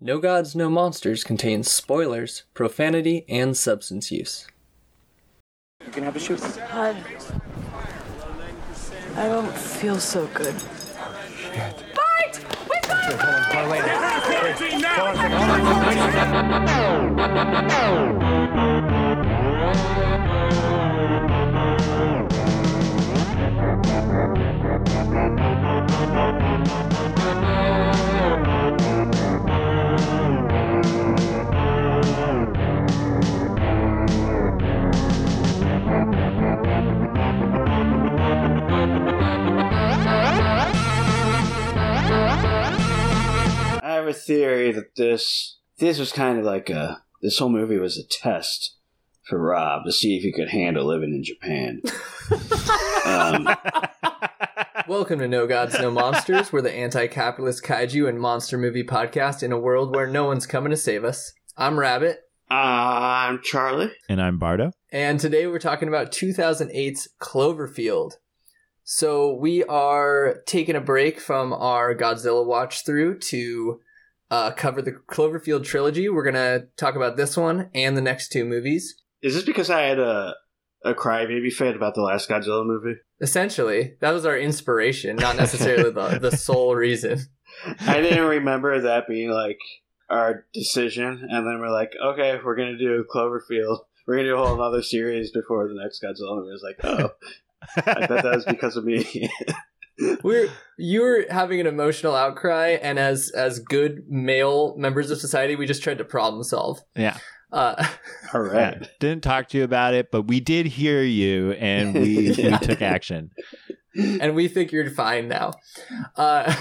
No Gods, No Monsters contains spoilers, profanity, and substance use. You can have a shoot. I, I don't feel so good. Bart! We've got I have a theory that this this was kind of like a this whole movie was a test for Rob to see if he could handle living in Japan. um, Welcome to No Gods, No Monsters. We're the anti capitalist kaiju and monster movie podcast in a world where no one's coming to save us. I'm Rabbit, I'm Charlie. And I'm Bardo. and today we're talking about 2008's Cloverfield. So we are taking a break from our Godzilla watch through to uh, cover the Cloverfield trilogy. We're going to talk about this one and the next two movies. Is this because I had a a crybaby fit about the last Godzilla movie? Essentially, that was our inspiration, not necessarily the, the sole reason. I didn't remember that being like our decision, and then we're like, okay, we're gonna do Cloverfield. We're gonna do a whole other series before the next Godzilla movie. I was like, oh, I bet that was because of me. we're you're having an emotional outcry and as as good male members of society we just tried to problem solve Yeah. uh All right. Didn't talk to you about it, but we did hear you and we, Yeah. we took action. and we think you're fine now uh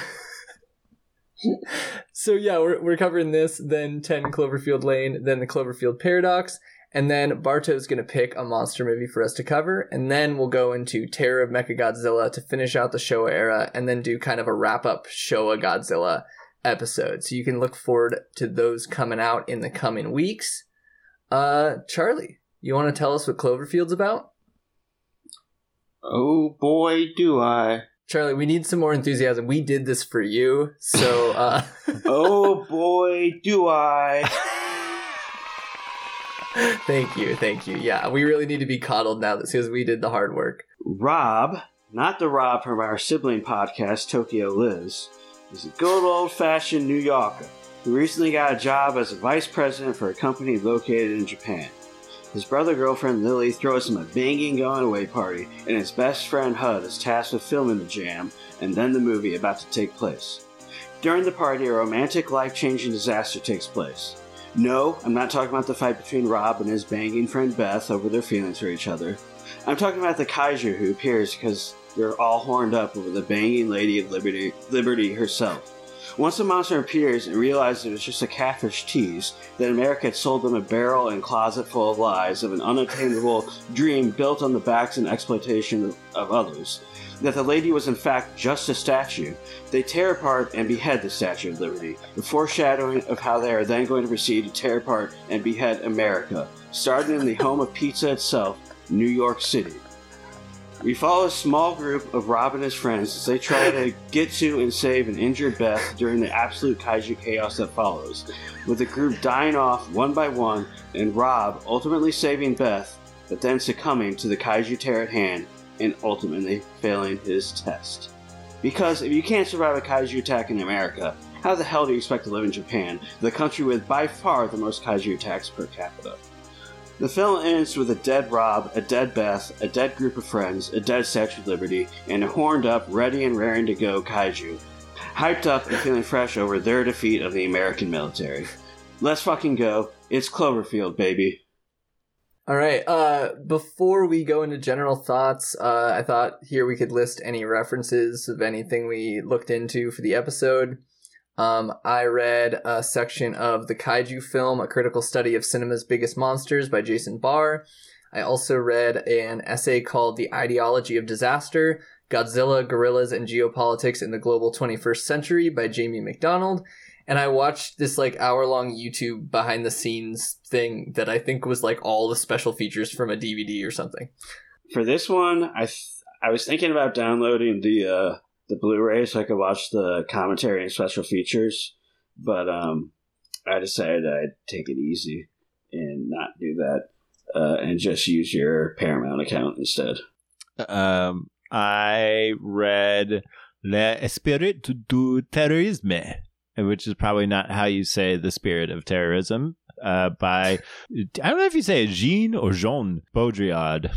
so yeah we're, we're covering this then 10 cloverfield lane then the cloverfield paradox and then barto's gonna pick a monster movie for us to cover and then we'll go into terror of mechagodzilla to finish out the showa era and then do kind of a wrap-up showa godzilla episode so you can look forward to those coming out in the coming weeks uh charlie you want to tell us what cloverfield's about Oh boy, do I! Charlie, we need some more enthusiasm. We did this for you, so uh, Oh boy, do I! thank you, thank you. Yeah, we really need to be coddled now because we did the hard work. Rob, not the Rob from our sibling podcast, Tokyo Liz, is a good old fashioned New Yorker who recently got a job as a vice president for a company located in Japan. His brother girlfriend Lily throws him a banging going away party, and his best friend Hud is tasked with filming the jam and then the movie about to take place. During the party, a romantic, life changing disaster takes place. No, I'm not talking about the fight between Rob and his banging friend Beth over their feelings for each other. I'm talking about the kaiju who appears because they're all horned up over the banging Lady of Liberty, Liberty herself. Once the monster appears and realizes it was just a catfish tease, that America had sold them a barrel and closet full of lies of an unattainable dream built on the backs and exploitation of others, that the lady was in fact just a statue, they tear apart and behead the Statue of Liberty, the foreshadowing of how they are then going to proceed to tear apart and behead America, starting in the home of pizza itself, New York City. We follow a small group of Rob and his friends as they try to get to and save an injured Beth during the absolute kaiju chaos that follows, with the group dying off one by one and Rob ultimately saving Beth, but then succumbing to the kaiju terror at hand and ultimately failing his test. Because if you can't survive a kaiju attack in America, how the hell do you expect to live in Japan, the country with by far the most kaiju attacks per capita? The film ends with a dead Rob, a dead Beth, a dead group of friends, a dead Statue of Liberty, and a horned up, ready and raring to go kaiju. Hyped up and feeling fresh over their defeat of the American military. Let's fucking go. It's Cloverfield, baby. All right. Uh, before we go into general thoughts, uh, I thought here we could list any references of anything we looked into for the episode. Um, I read a section of the Kaiju film, A Critical Study of Cinema's Biggest Monsters by Jason Barr. I also read an essay called The Ideology of Disaster Godzilla, Gorillas, and Geopolitics in the Global 21st Century by Jamie McDonald. And I watched this like hour long YouTube behind the scenes thing that I think was like all the special features from a DVD or something. For this one, I th- I was thinking about downloading the uh, the Blu-ray so I could watch the commentary and special features, but um, I decided I'd take it easy and not do that, uh, and just use your Paramount account instead. Um, I read L'Esprit du Terrorisme, which is probably not how you say the spirit of terrorism, uh, by, I don't know if you say Jean or Jean Baudrillard.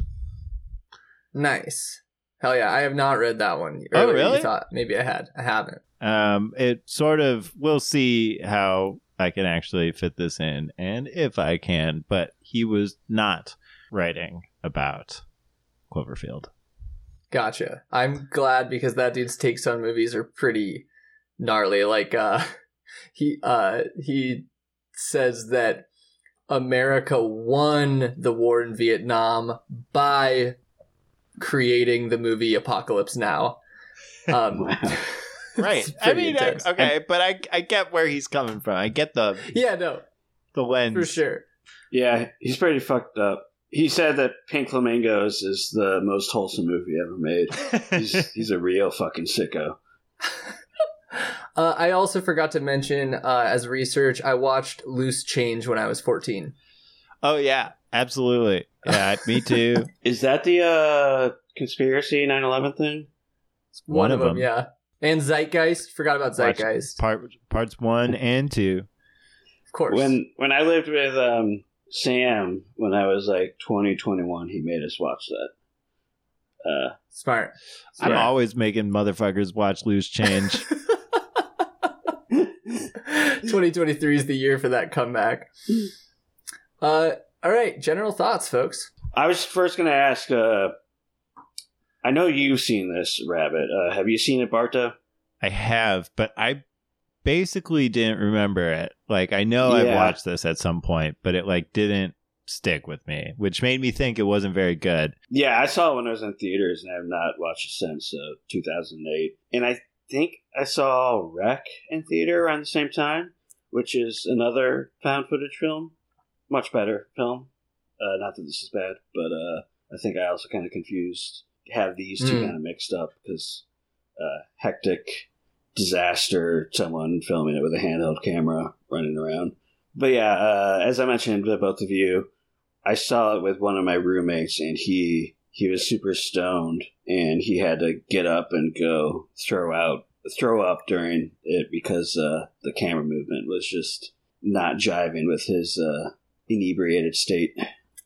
Nice. Hell yeah, I have not read that one. Oh, really? You thought maybe I had. I haven't. Um, it sort of, we'll see how I can actually fit this in and if I can, but he was not writing about Cloverfield. Gotcha. I'm glad because that dude's takes on movies are pretty gnarly. Like uh he uh he says that America won the war in Vietnam by creating the movie Apocalypse Now. Um Wow. Right. I mean, I, intense. okay, but I I get where he's coming from. I get the Yeah, no, the lens. for sure. Yeah, he's pretty fucked up. He said that Pink Flamingos is the most wholesome movie ever made. He's, he's a real fucking sicko. Uh, I also forgot to mention uh, as research, I watched Loose Change when I was 14. oh yeah, absolutely. Yeah, me too. Is that the uh, conspiracy 9 11 thing? One of them. yeah. And Zeitgeist. Forgot about Watch- Zeitgeist. Part parts one and two. Of course. When when I lived with um, Sam when I was like 20, 21, he made us watch that. Uh, Smart. I'm always making motherfuckers watch Loose Change. 2023 is the year for that comeback. Uh, all right. General thoughts, folks. I was first going to ask. Uh, I know you've seen this, Rabbit. Uh, have you seen it, Barta? I have, but I basically didn't remember it. Like I know I've watched this at some point, but it like didn't stick with me, which made me think it wasn't very good. Yeah, I saw it when I was in theaters, and I have not watched it since uh, 2008. And I think I saw REC in theater around the same time, which is another found footage film. Much better film. Uh, not that this is bad, but uh, I think I also kind of confused, have these two Mm. kind of mixed up because uh, hectic disaster, someone filming it with a handheld camera running around. But yeah, uh, as I mentioned to both of you, I saw it with one of my roommates, and he he was super stoned, and he had to get up and go throw out throw up during it because uh, the camera movement was just not jiving with his uh, inebriated state.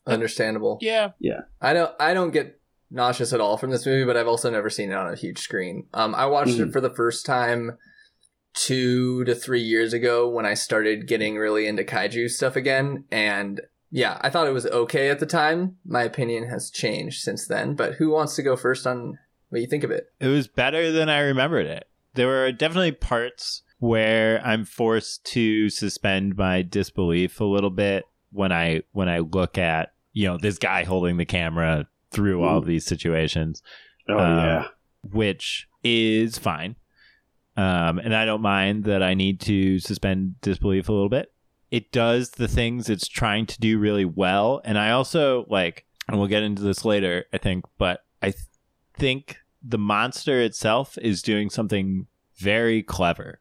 Understandable. Yeah. Yeah. I don't. I don't get nauseous at all from this movie, but I've also never seen it on a huge screen. Um, I watched Mhm. it for the first time two to three years ago when I started getting really into kaiju stuff again, and yeah, I thought it was okay at the time. My opinion has changed since then. But who wants to go first on what you think of it? It was better than I remembered it. There are definitely parts where I'm forced to suspend my disbelief a little bit when I when I look at, you know, this guy holding the camera through all of these situations. Oh Um, yeah, which is fine. Um, and I don't mind that I need to suspend disbelief a little bit. It does the things it's trying to do really well. And I also like, and we'll get into this later, I think, but I th- think the monster itself is doing something very clever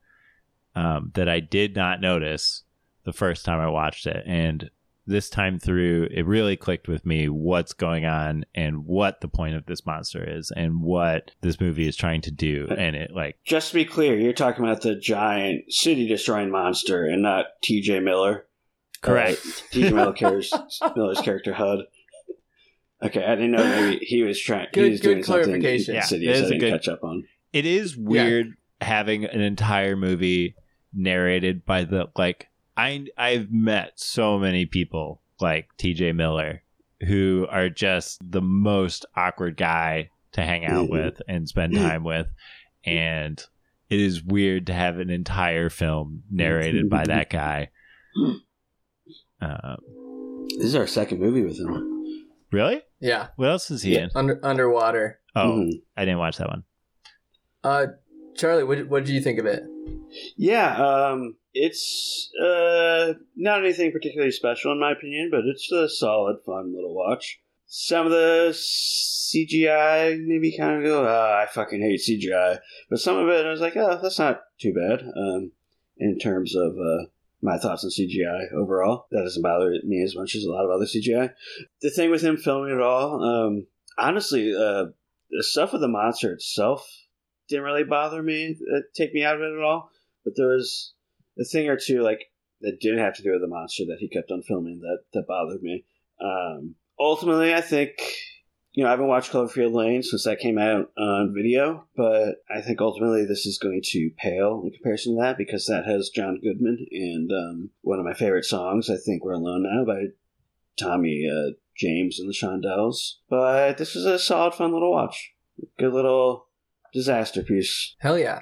um, that I did not notice the first time I watched it. And this time through, it really clicked with me what's going on and what the point of this monster is and what this movie is trying to do. And it like, just to be clear, you're talking about the giant city destroying monster and not T.J. Miller. correct. Uh, T.J. Miller Miller's, Miller's character HUD. Okay, I didn't know maybe he was trying. Good- he was good doing something clarification. Yeah, insidious it is I a didn't good- catch up on. it is weird having an entire movie narrated by the like I I've met so many people like TJ Miller who are just the most awkward guy to hang out Mhm. with and spend time with and it is weird to have an entire film narrated by that guy. Uh, This is our second movie with him. really? Yeah, What else is he in? under underwater. Oh, Mhm. I didn't watch that one. Uh, Charlie, what what did you think of it? Yeah, um, it's uh, not anything particularly special in my opinion, but it's a solid, fun little watch. Some of the CGI maybe kind of go, ah, I fucking hate CGI, but some of it I was like, oh, that's not too bad. Um, in terms of uh, my thoughts on CGI overall. That doesn't bother me as much as a lot of other CGI. The thing with him filming it all, um, honestly, uh, the stuff with the monster itself didn't really bother me, uh, take me out of it at all. But there was a thing or two like that didn't have to do with the monster that he kept on filming that that bothered me. Um, ultimately, I think you know, I haven't watched Cloverfield Lane since that came out on video, but I think ultimately this is going to pale in comparison to that because that has John Goodman and um, one of my favorite songs, I think We're Alone Now by Tommy uh, James and the Shondells. But this is a solid, fun little watch. Good little disaster piece. Hell yeah.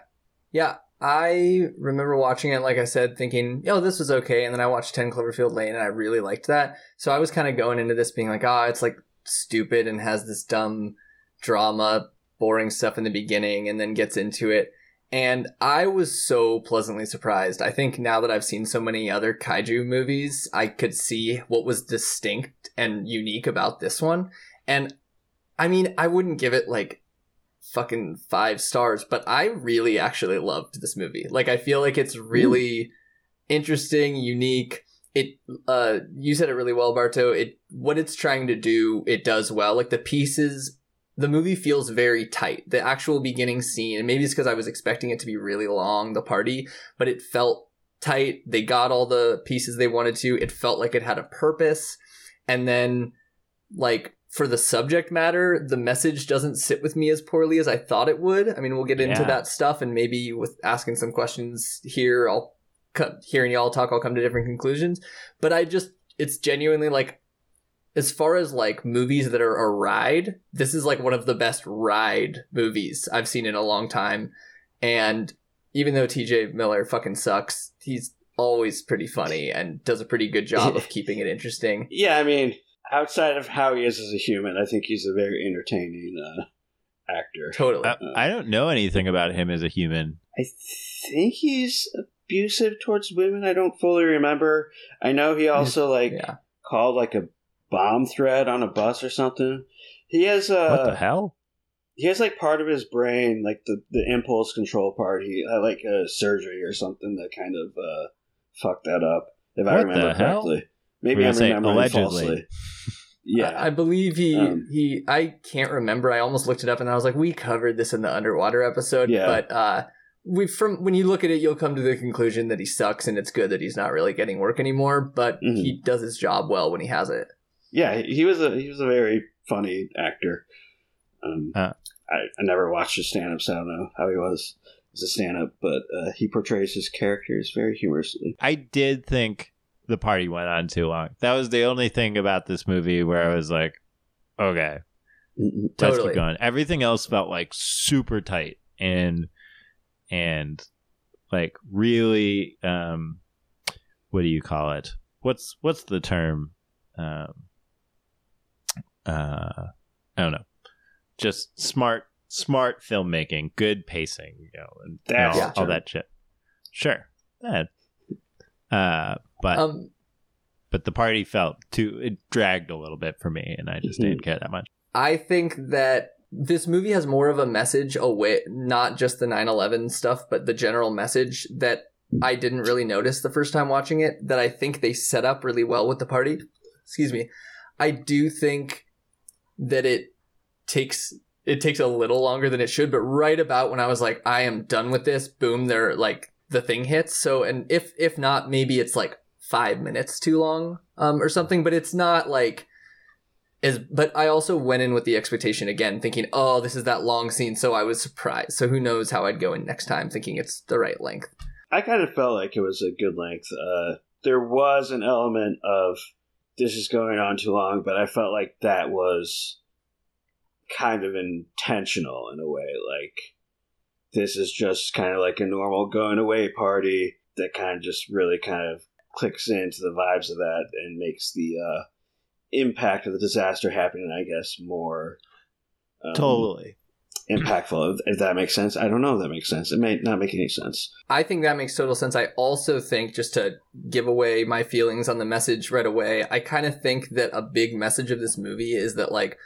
Yeah, I remember watching it, like I said, thinking, yo, this was okay. And then I watched 10 Cloverfield Lane and I really liked that. So I was kind of going into this being like, ah, oh, it's like stupid and has this dumb drama, boring stuff in the beginning and then gets into it. And I was so pleasantly surprised. I think now that I've seen so many other kaiju movies, I could see what was distinct and unique about this one. And I mean, I wouldn't give it like fucking five stars, but I really actually loved this movie. Like, I feel like it's hmm. really Ooh. interesting, unique it uh you said it really well barto. It what it's trying to do it does well. Like the pieces the movie feels very tight. The actual beginning scene and maybe it's because i was expecting it to be really long the party but it felt tight. They got all the pieces they wanted to. It felt like it had a purpose. And then like for the subject matter the message doesn't sit with me as poorly as i thought it would. I mean we'll get into yeah. that stuff and maybe with asking some questions here i'll hearing y'all talk, I'll come to different conclusions. But I just, it's genuinely like, as far as like movies that are a ride, this is like one of the best ride movies I've seen in a long time. And even though TJ Miller fucking sucks, he's always pretty funny and does a pretty good job of keeping it interesting. Yeah, I mean, outside of how he is as a human, I think he's a very entertaining uh, actor. Totally. I, I, don't know anything about him as a human. I think he's abusive towards women. I don't fully remember. I know he also like yeah. called like a bomb threat on a bus or something. He has a what the hell? He has like part of his brain, like the the impulse control part. He had like a surgery or something that kind of uh, fucked that up. If what I remember correctly, hell? maybe I'm remembering allegedly. falsely. Yeah, I believe he um, he. I can't remember. I almost looked it up, and I was like, we covered this in the underwater episode. Yeah. but uh, we from when you look at it, you'll come to the conclusion that he sucks, and it's good that he's not really getting work anymore. But mm-hmm. he does his job well when he has it. Yeah, he was a he was a very funny actor. Um, uh, I, I never watched his stand up, so I don't know how he was as a stand up, but uh, he portrays his characters very humorously. I did think the party went on too long. That was the only thing about this movie where I was like, okay, mm-hmm. let's totally. keep going. Everything else felt like super tight and and like really um what do you call it? What's what's the term? Um uh i don't know. Just smart smart filmmaking good pacing you know and, and all, all, that shit. Sure. Yeah. uh but um, but the party felt too it dragged a little bit for me and i just mm-hmm. didn't care that much. I think that this movie has more of a message away, not just the 9 11 stuff, but the general message that I didn't really notice the first time watching it that I think they set up really well with the party. Excuse me. I do think that it takes it takes a little longer than it should, but right about when I was like, I am done with this, boom, they're like the thing hits. So and if if not, maybe it's like five minutes too long, um, or something, but it's not like is but I also went in with the expectation again, thinking, oh, this is that long scene, so I was surprised. So who knows how I'd go in next time, thinking it's the right length. I kind of felt like it was a good length. Uh, there was an element of this is going on too long, but I felt like that was kind of intentional in a way. Like this is just kind of like a normal going away party that kind of just really kind of clicks into the vibes of that and makes the uh, impact of the disaster happening, I guess, more um, totally impactful. If that makes sense, I don't know if that makes sense. It may not make any sense. I think that makes total sense. I also think, just to give away my feelings on the message right away, I kind of think that a big message of this movie is that like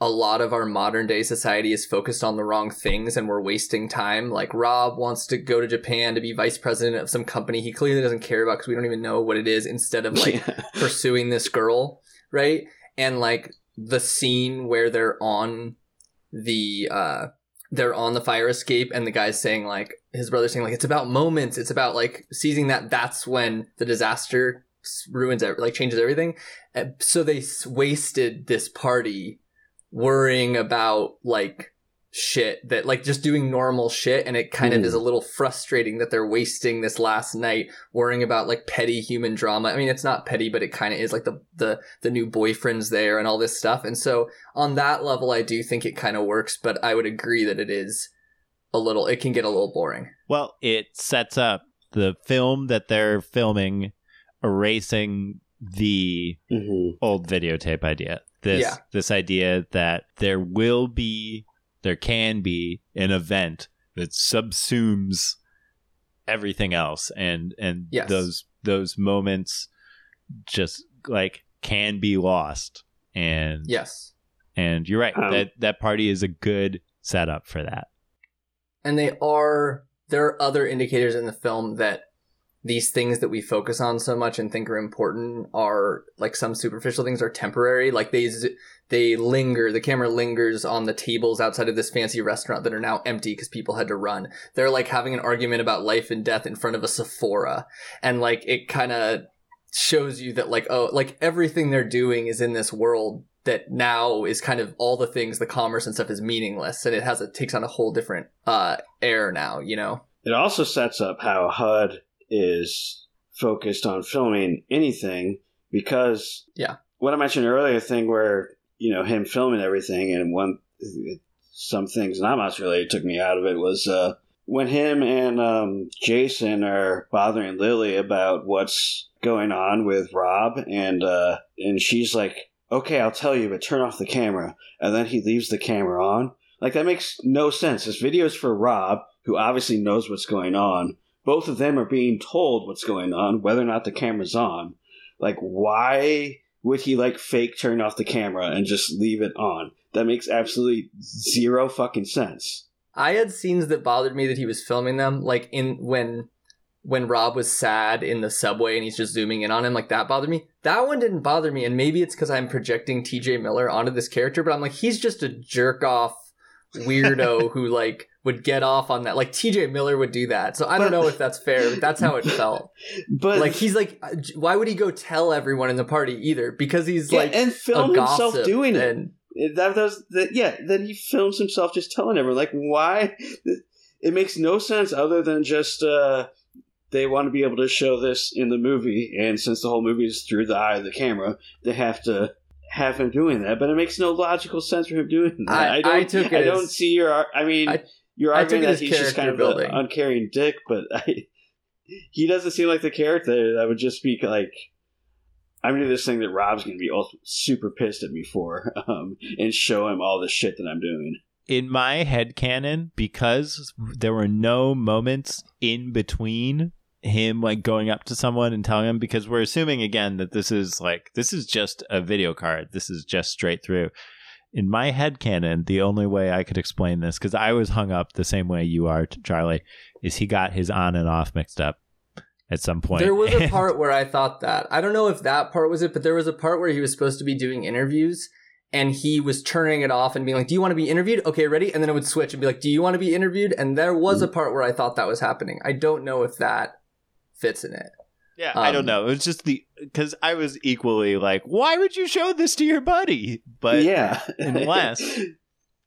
a lot of our modern day society is focused on the wrong things and we're wasting time. Like Rob wants to go to Japan to be vice president of some company he clearly doesn't care about because we don't even know what it is instead of like Yeah. pursuing this girl, right? And like the scene where they're on the uh they're on the fire escape and the guy's saying like his brother's saying like it's about moments, it's about like seizing that that's when the disaster ruins it, like changes everything. And so they wasted this party worrying about like shit that like just doing normal shit and it kind of Mhm. is a little frustrating that they're wasting this last night worrying about like petty human drama. I mean, it's not petty, but it kind of is like the the the new boyfriend's there and all this stuff. And so on that level, I do think it kind of works. But I would agree that it is a little. It can get a little boring. Well, it sets up the film that they're filming, erasing the Mhm. old videotape idea. This Yeah. this idea that there will be, there can be an event that subsumes everything else, and and Yes. those those moments just like can be lost. And Yes. and you're right Um, that that party is a good setup for that. and they are there are other indicators in the film that these things that we focus on so much and think are important are like some superficial things are temporary. Like they they linger the camera lingers on the tables outside of this fancy restaurant that are now empty because people had to run. They're like having an argument about life and death in front of a sephora. And like it kind of shows you that like oh like everything they're doing is in this world that now is kind of all the things the commerce and stuff is meaningless. And it has it takes on a whole different uh air now you know? It also sets up how HUD is focused on filming anything because Yeah. what I mentioned earlier thing where you know him filming everything and one some things not much related took me out of it was uh, when him and um, Jason are bothering Lily about what's going on with Rob and uh, and she's like okay I'll tell you but turn off the camera. And then he leaves the camera on. Like that makes no sense. This video is for Rob who obviously knows what's going on both of them are being told what's going on whether or not the camera's on. Like why would he like fake turn off the camera and just leave it on? That makes absolutely zero fucking sense. I had scenes that bothered me that he was filming them like in when when rob was sad in the subway and he's just zooming in on him like that bothered me. That one didn't bother me and maybe it's because i'm projecting tj miller onto this character but i'm like he's just a jerk off weirdo who like would get off on that. Like tj miller would do that. So i don't know if that's fair but that's how it felt. But like he's like uh, why would he go tell everyone in the party either? Because he's yeah, like and film himself doing it. and that does that yeah then he films himself just telling everyone. Like why? It makes no sense other than just uh they want to be able to show this in the movie. And since the whole movie is through the eye of the camera they have to have him doing that but it makes no logical sense for him doing that I- don't I took it i don't as- see your i mean I- you're I arguing that he's just kind of character an building. uncaring dick but I, he doesn't seem like the character that would just be like I'm gonna do this thing that Rob's gonna be all super pissed at me for, um, and show him all the shit that I'm doing. in my head canon because there were no moments in between him like going up to someone and telling him because we're assuming again that this is like this is just a video card this is just straight through in my head canon the only way i could explain this because i was hung up the same way you are charlie is he got his on and off mixed up at some point There was a part where I thought that. I don't know if that part was it, but there was a part where he was supposed to be doing interviews and he was turning it off and being like, Do you want to be interviewed? Okay, ready? And then it would switch and be like, Do you want to be interviewed? And there was a mm. part where I thought that was happening. I don't know if that fits in it. Yeah, I don't Um, know. It was just the because I was equally like, why would you show this to your buddy? But yeah, unless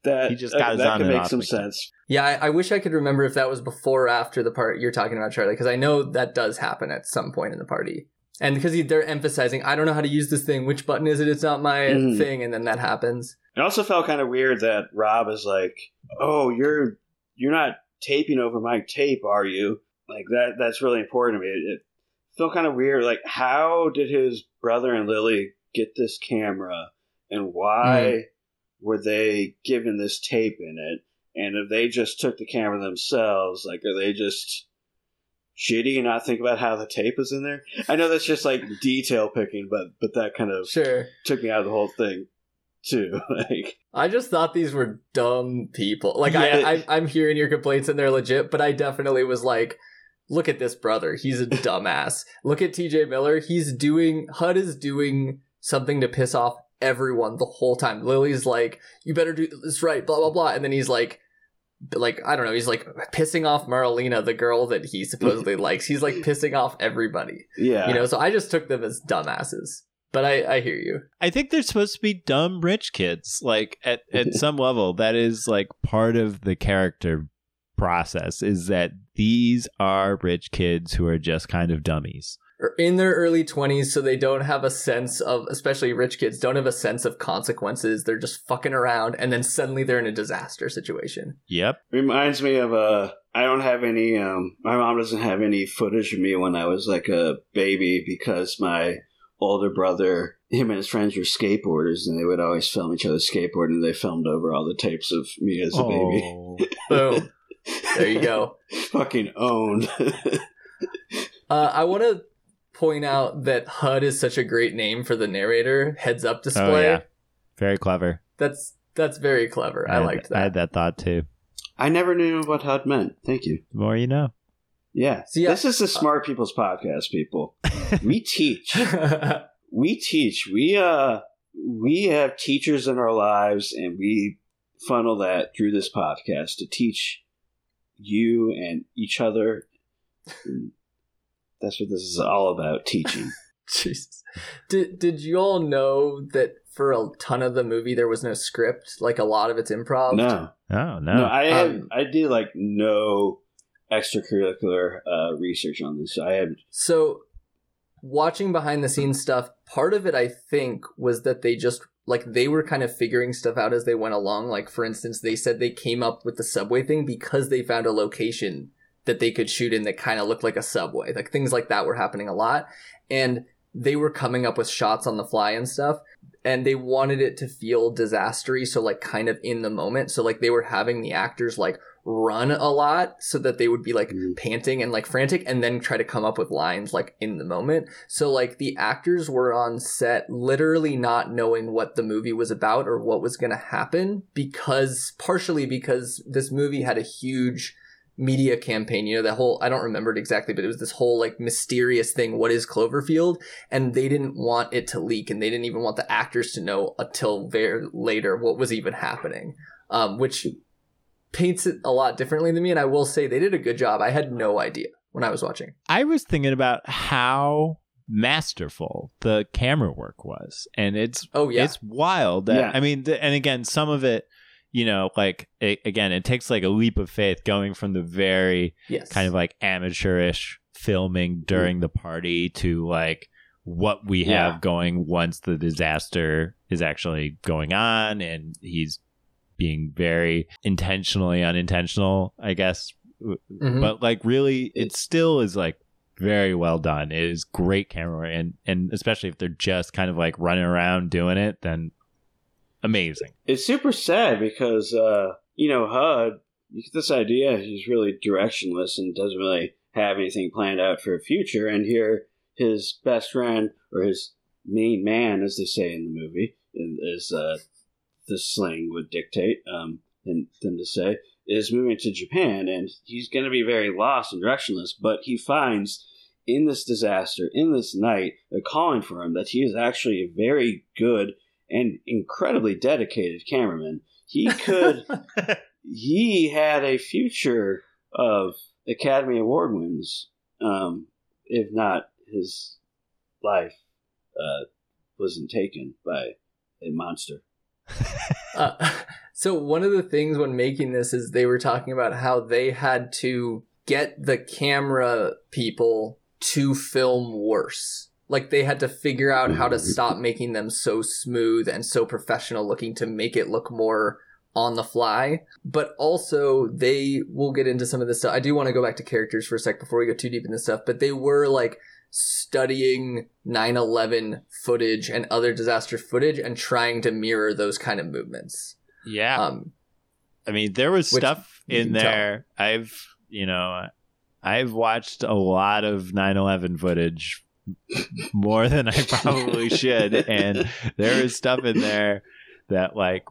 that he just got his that on could make some mixed sense. Yeah, I, I wish I could remember if that was before or after the part you're talking about, Charlie, because I know that does happen at some point in the party. And because he, they're emphasizing, I don't know how to use this thing. Which button is it? It's not my Mhm. thing. And then that happens. It also felt kind of weird that Rob is like, "Oh, you're you're not taping over my tape, are you?" Like that. That's really important to me. It, it felt kind of weird. Like, how did his brother and Lily get this camera, and why mm. were they given this tape in it? And if they just took the camera themselves, like, are they just shitty and not think about how the tape is in there? I know that's just like detail picking, but but that kind of Sure. took me out of the whole thing too. Like, I just thought these were dumb people. Like Yeah. I, I, I'm hearing your complaints and they're legit, but I definitely was like, look at this brother. He's a dumbass. look at T.J. Miller. He's doing HUD is doing something to piss off everyone the whole time. Lily's like, you better do this right, blah blah blah, and then he's like. Like I don't know, he's like pissing off Marlena, the girl that he supposedly likes. He's like pissing off everybody, yeah, you know. So I just took them as dumbasses. But I, I hear you. I think they're supposed to be dumb rich kids. Like at, at some level, that is like part of the character process is that these are rich kids who are just kind of dummies. are in their early 20s so they don't have a sense of especially rich kids don't have a sense of consequences they're just fucking around and then suddenly they're in a disaster situation Yep. reminds me of uh I don't have any um my mom doesn't have any footage of me when I was like a baby because my older brother him and his friends were skateboarders and they would always film each other skateboarding and they filmed over all the tapes of me as a baby. Oh. boom there you go Fucking owned. uh, i want to point out that hud is such a great name for the narrator heads up display Oh, yeah. Very clever. that's that's very clever i had- liked I had that that thought too. I never knew what HUD meant. Thank you. The more you know. Yeah. So, yeah, this is the smart people's podcast, people. We teach. we teach we uh we have teachers in our lives and we funnel that through this podcast to teach you and each other And that's what this is all about teaching Jesus. Did did you all know that for a ton of the movie there was no script? Like a lot of it's improv. no Oh, no. no, i have Um, i did like no extracurricular uh research on this i had So, watching behind the scenes stuff, part of it I think was that they just like they were kind of figuring stuff out as they went along. Like for instance, they said they came up with the subway thing because they found a location that they could shoot in that kind of looked like a subway. Like things like that were happening a lot, and they were coming up with shots on the fly and stuff. And they wanted it to feel disastery, so like kind of in the moment. So like they were having the actors like run a lot so that they would be like Mhm. panting and like frantic and then try to come up with lines like in the moment. So like the actors were on set literally not knowing what the movie was about or what was going to happen because partially because this movie had a huge media campaign, you know, that whole I don't remember it exactly, but it was this whole like mysterious thing, what is Cloverfield? And they didn't want it to leak and they didn't even want the actors to know until very later what was even happening. Um, which paints it a lot differently than me. And I will say they did a good job. I had no idea when I was watching. I was thinking about how masterful the camera work was, and it's Oh yeah. it's wild. Yeah. I mean, th- and again, some of it, you know, like it, again, it takes like a leap of faith going from the very yes. kind of like amateurish filming during the party to like what we have going once the disaster is actually going on and he's being very intentionally unintentional i guess Mhm. but like really it still is like very well done it is great camera work, and and especially if they're just kind of like running around doing it then amazing. It's super sad because uh you know hud you get this idea he's really directionless and doesn't really have anything planned out for a future. And here his best friend or his main man as they say in the movie is uh the slang would dictate um and them to say is moving to japan and he's going to be very lost and directionless but he finds in this disaster in this night a calling for him that he is actually a very good and incredibly dedicated cameraman. He could, he had a future of Academy Award wins, um, if not his life uh, wasn't taken by a monster. Uh, so one of the things when making this is they were talking about how they had to get the camera people to film worse. Like they had to figure out how to stop making them so smooth and so professional looking to make it look more on the fly. But also they will get into some of this stuff. I do want to go back to characters for a sec before we go too deep in this stuff, but they were like studying 9-11 footage and other disaster footage and trying to mirror those kind of movements yeah um I mean, there was stuff in can tell. there. I've, you know, I've watched a lot of 9/11 footage more than I probably should, and there is stuff in there that like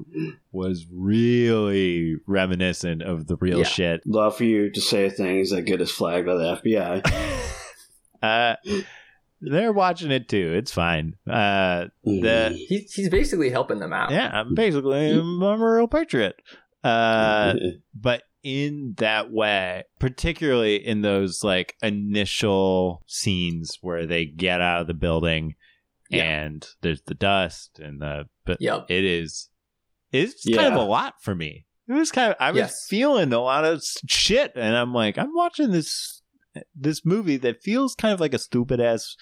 was really reminiscent of the real Yeah. shit. Love for you to say things that get us flagged by the FBI. Uh, they're watching it too. It's fine. Uh, the He, he's basically helping them out. yeah, I'm basically I'm a real patriot. Uh, but in that way, particularly in those like initial scenes where they get out of the building Yeah. and there's the dust and the but Yep. it is it's kind of a lot for me. It was kind of I was Yes. feeling a lot of shit and I'm like I'm watching this this movie that feels kind of like a stupid ass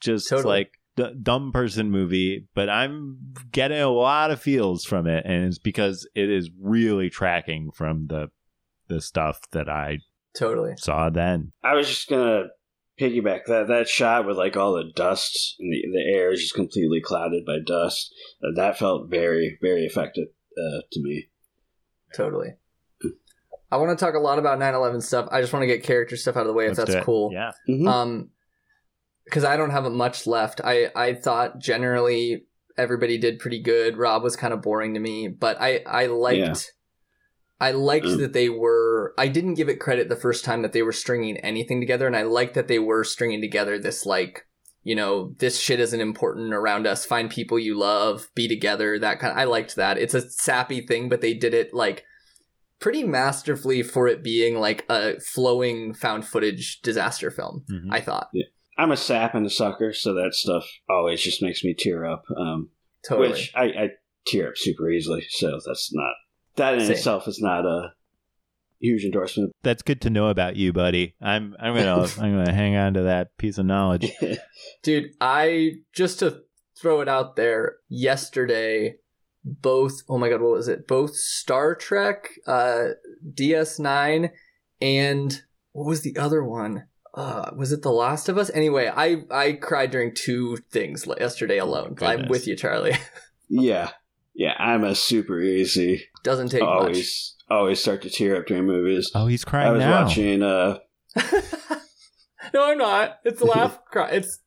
just Totally. like d- dumb person movie, but I'm getting a lot of feels from it, and it's because it is really tracking from the the stuff that I Totally. saw then. I was just gonna piggyback that that shot with like all the dust and the, the air is just completely clouded by dust. Uh, that felt very very effective uh, to me. Totally. I want to talk a lot about 9/11 stuff. I just want to get character stuff out of the way if Let's that's cool. Yeah, Mhm. Um, because I don't have much left. I I thought generally everybody did pretty good. Rob was kind of boring to me, but I I liked. Yeah. I liked Mm. that they were. I didn't give it credit the first time that they were stringing anything together, and I liked that they were stringing together this like, you know, this shit isn't important around us. Find people you love, be together. That kind. I liked that. It's a sappy thing, but they did it like pretty masterfully for it being like a flowing found footage disaster film. Mhm. I thought I'm a sap and a sucker, so that stuff always just makes me tear up. Um, totally. Which I, I tear up super easily, so that's not that in Same. itself is not a huge endorsement. that's good to know about you, buddy. I'm I'm gonna I'm gonna hang on to that piece of knowledge. Dude, I just to throw it out there, yesterday both oh my god, what was it? Both Star Trek, uh DS9 and what was the other one? Uh, was it The Last of Us? Anyway, I I cried during two things yesterday alone. I'm with you, Charlie. yeah, yeah, I'm a super easy. Doesn't take always always start to tear up during movies. Oh, he's crying I was now. watching. Uh, no, I'm not. It's laugh cry. It's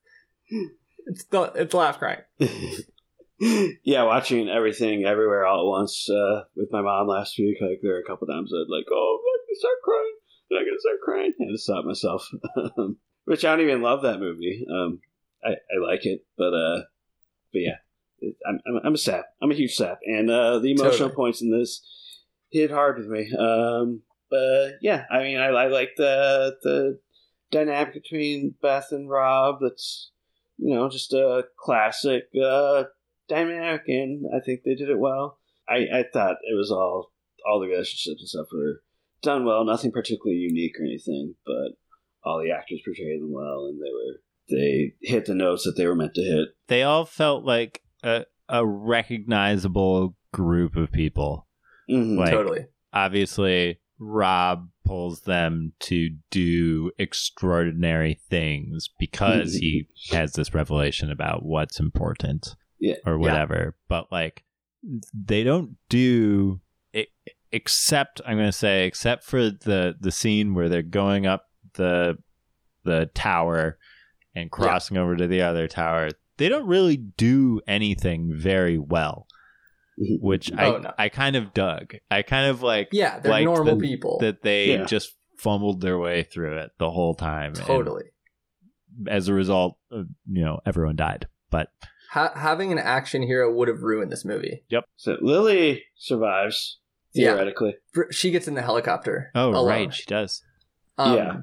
it's the it's laugh crying. yeah, watching everything everywhere all at once uh, with my mom last week. Like there were a couple times I'd like, oh, I'm gonna start crying. I'm gonna start crying. I had to stop myself. Which I don't even love that movie. Um, I, I like it, but uh, but yeah, it, I'm, I'm I'm a sap. I'm a huge sap, and uh, the emotional Totally. points in this hit hard with me. Um, but yeah, I mean, I, I like the the dynamic between Beth and Rob. That's you know just a classic uh, dynamic, and I think they did it well. I, I thought it was all all the relationships and stuff were done well. Nothing particularly unique or anything, but all the actors portrayed them well, and they were they hit the notes that they were meant to hit. They all felt like a a recognizable group of people. Mhm. Like totally. obviously Rob pulls them to do extraordinary things because he has this revelation about what's important Yeah. or whatever. But like they don't do it except I'm going to say except for the the scene where they're going up the the tower and crossing over to the other tower. They don't really do anything very well, which I Oh, no. I kind of dug. I kind of like Yeah, they're liked normal the- people. that they Yeah. just fumbled their way through it the whole time. and totally. as a result, uh, you know, everyone died. But Ha- having an action hero would have ruined this movie. Yep. So Lily survives theoretically. Br- She gets in the helicopter. oh alone. right, she does. Um, Yeah.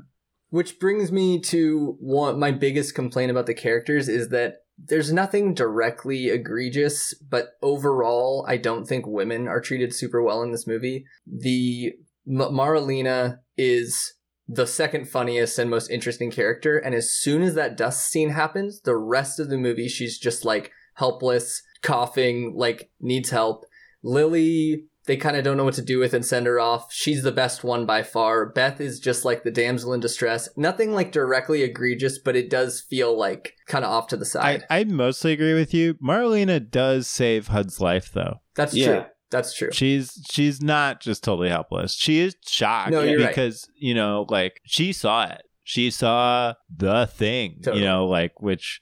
Which brings me to one my biggest complaint about the characters is that there's nothing directly egregious, but overall, I don't think women are treated super well in this movie. The M- Marlena is the second funniest and most interesting character, and as soon as that dust scene happens, the rest of the movie she's just like helpless, coughing, like needs help. Lily, they kind of don't know what to do with and send her off. She's the best one by far. Beth is just like the damsel in distress. Nothing like directly egregious, but it does feel like kind of off to the side. I mostly agree with you. Marlena does save Hud's life though. That's Yeah. true. That's true. She's she's not just totally helpless. She is shocked No, you're right. because, you know, like she saw it. She saw the thing, Totally. you know, like which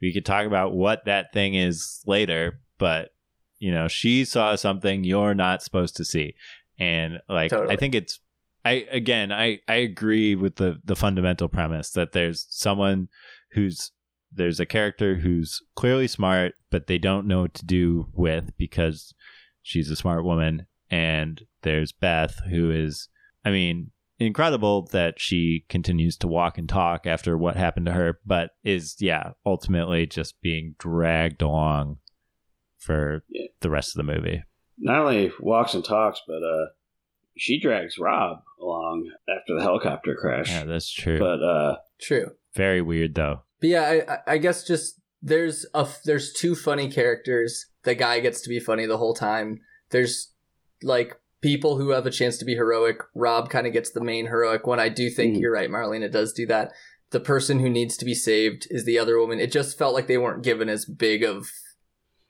we could talk about what that thing is later, but you know she saw something you're not supposed to see and like Totally. i think it's i again i i agree with the the fundamental premise that there's someone who's there's a character who's clearly smart but they don't know what to do with because she's a smart woman and there's beth who is i mean incredible that she continues to walk and talk after what happened to her but is yeah ultimately just being dragged along for Yeah. the rest of the movie Not only walks and talks, but uh, she drags Rob along after the helicopter crash. yeah that's true But uh, True. very weird though But yeah, I- I, I guess just there's a there's two funny characters. The guy gets to be funny the whole time. There's like people who have a chance to be heroic. Rob kind of gets the main heroic one. I do think Mhm. you're right, Marlena does do that. The person who needs to be saved is the other woman. It just felt like they weren't given as big of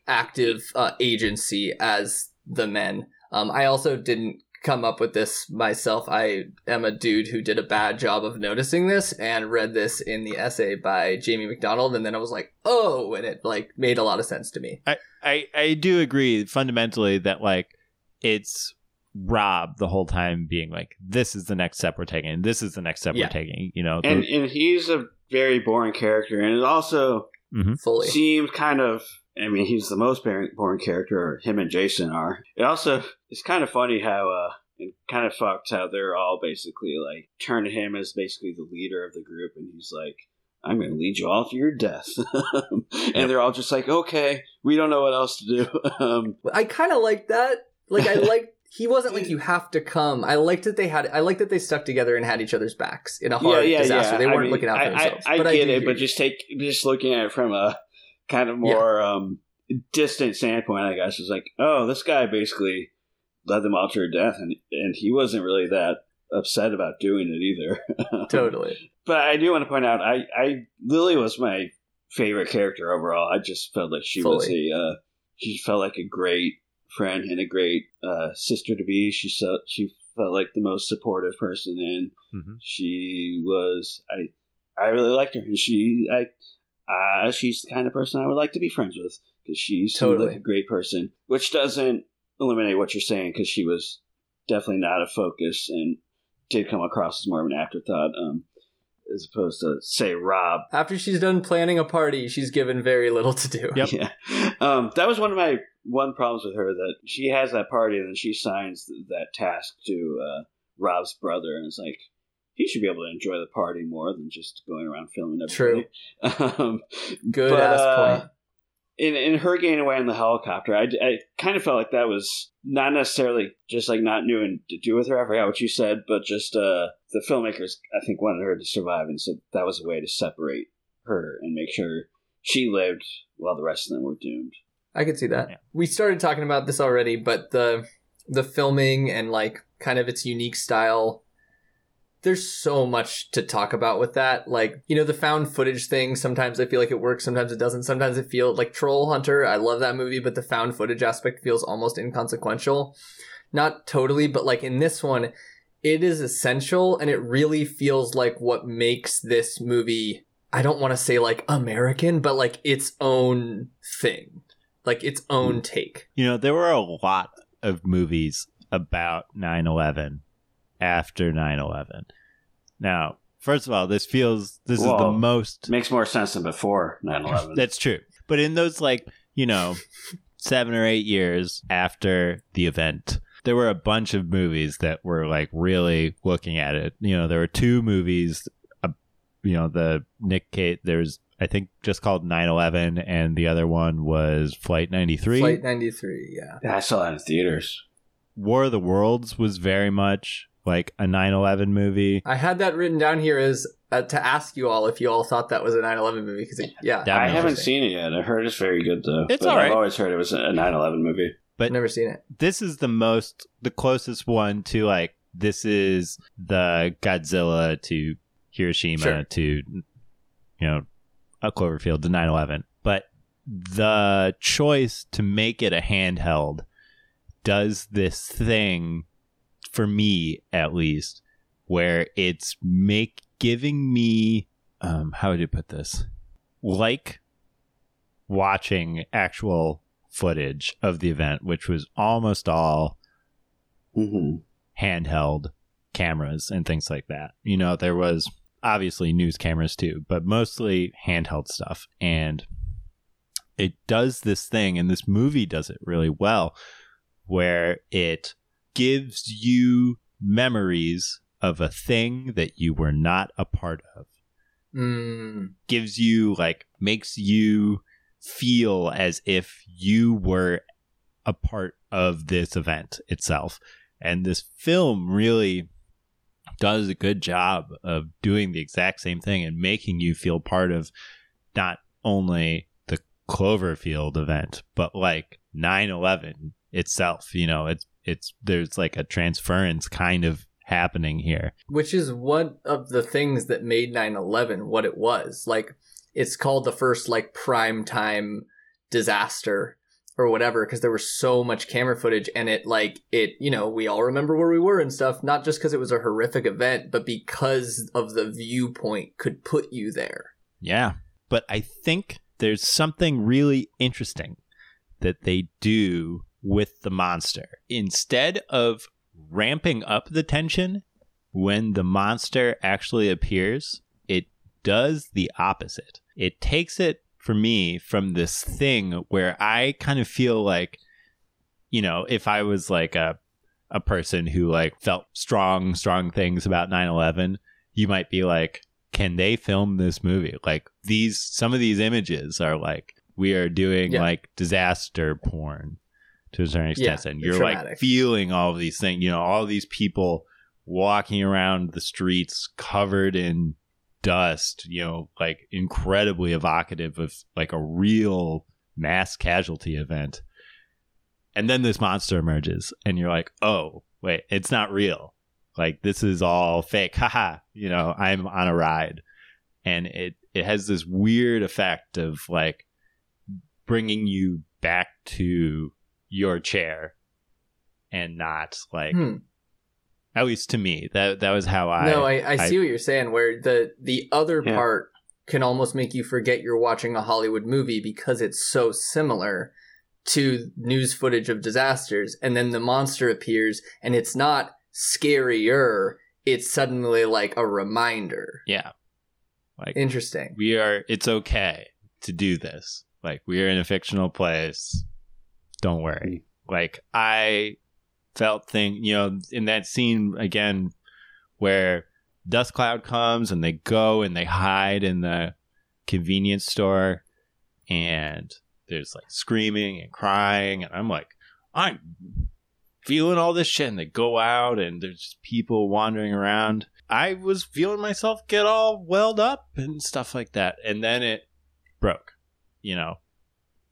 active uh, agency as the men. Um, I also didn't come up with this myself. I am a dude who did a bad job of noticing this and read this in the essay by Jamie McDonald, and then I was like, oh, and it like made a lot of sense to me. I, I do agree fundamentally that like it's Rob the whole time being like, this is the next step we're taking. This is the next step Yeah. we're taking. You know, and the- and he's a very boring character, and it also Fully. seemed kind of. I mean, he's the most boring, boring character. Or him and Jason are. It also it's kind of funny how uh, and kind of fucked how they're all basically like turn to him as basically the leader of the group, and he's like. I'm going to lead you all to your death. and they're all just like, okay, we don't know what else to do. um, I kind of like that. Like I like he wasn't like you have to come. I liked that they had. I liked that they stuck together and had each other's backs in a hard disaster. They weren't mean, looking out for I, themselves. I, I but get do it, but you. just take just looking at it from a kind of more um, distant standpoint, I guess is like, oh, this guy basically led them all to their death, and and he wasn't really that upset about doing it either. totally. But I do want to point out, I, I Lily was my favorite character overall. I just felt like she was a uh, she felt like a great friend and a great uh, sister to be. She so, she felt like the most supportive person, and Mhm. she was I I really liked her, and she I uh, she's the kind of person I would like to be friends with because she seemed Totally. like a great person, which doesn't eliminate what you're saying because she was definitely not a focus and did come across as more of an afterthought. Um, as opposed to say Rob. After she's done planning a party, she's given very little to do. Yep. Yeah, um, that was one of my one problems with her that she has that party and then she signs that task to uh, Rob's brother, and it's like he should be able to enjoy the party more than just going around filming everybody. True. um, Good but, ass uh, point. in in her getting away in the helicopter, I, I kind of felt like that was not necessarily just like not new and to do with her. I forgot what you said, but just uh, the filmmakers I think wanted her to survive, and so that was a way to separate her and make sure she lived while the rest of them were doomed. I could see that. Yeah. We started talking about this already, but the the filming and like kind of its unique style. There's so much to talk about with that. Like, you know, the found footage thing, sometimes I feel like it works, sometimes it doesn't. Sometimes it feels like Troll Hunter. I love that movie, but the found footage aspect feels almost inconsequential. Not totally, but like in this one, it is essential and it really feels like what makes this movie I don't want to say like American, but like its own thing. Like its own mm. take. You know, there were a lot of movies about 9 11 after 9 11. Now, first of all, this feels, this is the most. Makes more sense than before 9-11. That's true. But in those, like, you know, seven or eight years after the event, there were a bunch of movies that were, like, really looking at it. You know, there were two movies, uh, you know, the Nick Cage, there's, I think, just called 9 11, and the other one was Flight 93. Flight 93, yeah. Yeah, I saw that in theaters. War of the Worlds was very much like a 9/11 movie. I had that written down here as uh, to ask you all if you all thought that was a 9/11 movie because yeah, That I haven't seen it yet. I heard it's very good though. It's but all right. I've always heard it was a 9-11 movie. I've never seen it. This is the most the closest one to like this is the Godzilla to Hiroshima Sure. to you know a Cloverfield to 9/11. But the choice to make it a handheld does this thing for me at least where it's make giving me um how would you put this like watching actual footage of the event, which was almost all hmm handheld cameras and things like that. You know, there was obviously news cameras too, but mostly handheld stuff. And it does this thing, and this movie does it really well, where it gives you memories of a thing that you were not a part of. Mm, Gives you, like, makes you feel as if you were a part of this event itself. And this film really does a good job of doing the exact same thing and making you feel part of not only the Cloverfield event, but like 9/11 itself. You know, it's it's there's like a transference kind of happening here. which is one of the things that made 9-11 what it was like it's called the first like prime time disaster or whatever because there was so much camera footage and it like it you know we all remember where we were and stuff not just because it was a horrific event but because of the viewpoint could put you there Yeah. But I think there's something really interesting that they do with the monster. Instead of ramping up the tension when the monster actually appears, it does the opposite. It takes it for me from this thing where I kind of feel like, you know, if I was like a a person who like felt strong, strong things about 9-11, you might be like, can they film this movie? Like these, some of these images are like, we are doing Yeah. like disaster porn to a certain extent. Yeah, and you're like feeling all of these things, you know, all these people walking around the streets covered in dust, you know, like incredibly evocative of like a real mass casualty event. And then this monster emerges, and you're like, oh, wait, it's not real. Like, this is all fake. Haha, you know, I'm on a ride. And it, it has this weird effect of like bringing you back to your chair and not like, Hmm. at least to me, that, that was how I. no I, I I- see what you're saying where the the other Yeah. part can almost make you forget you're watching a hollywood movie because it's so similar to news footage of disasters and then the monster appears and it's not scarier it's suddenly like a reminder yeah. Like, interesting we are it's okay to do this like we are in a fictional place don't worry. Mm. Like i felt thing you know in that scene again where dust cloud comes and they go and they hide in the convenience store and there's like screaming and crying and i'm like i'm feeling all this shit. And they go out and there's people wandering around. I was feeling myself get all welled up and stuff like that. And then it broke you know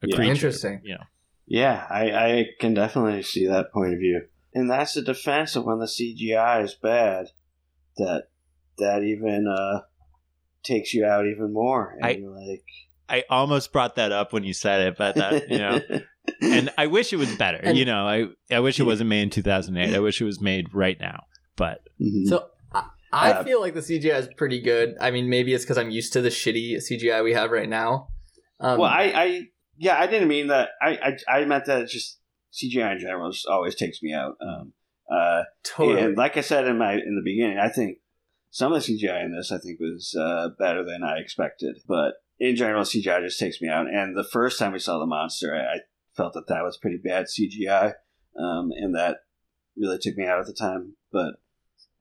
a Yeah. creature Interesting. you know Yeah, I, I can definitely see that point of view. And that's the defense of when the CGI is bad, that that even uh, takes you out even more. And I- you're like, i almost brought that up when you said it but that you know and I wish it was better. And- you know, I I wish it wasn't made in 2008. I wish it was made right now. But Mhm. so i, I Uh, feel like the cgi is pretty good i mean maybe it's because i'm used to the shitty cgi we have right now um, well, I, I yeah, I didn't mean that. I I, I meant that it's just CGI in general just always takes me out. Um, uh, totally And like I said in my in the beginning, I think some of the CGI in this I think was uh, better than I expected. But in general, CGI just takes me out. And the first time we saw the monster, I, I felt that that was pretty bad CGI, um, and that really took me out at the time. But,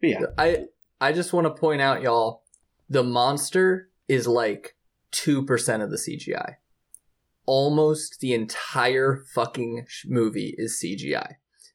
but yeah, I I just want to point out, y'all, the monster is like two percent of the CGI. Almost the entire fucking movie is CGI.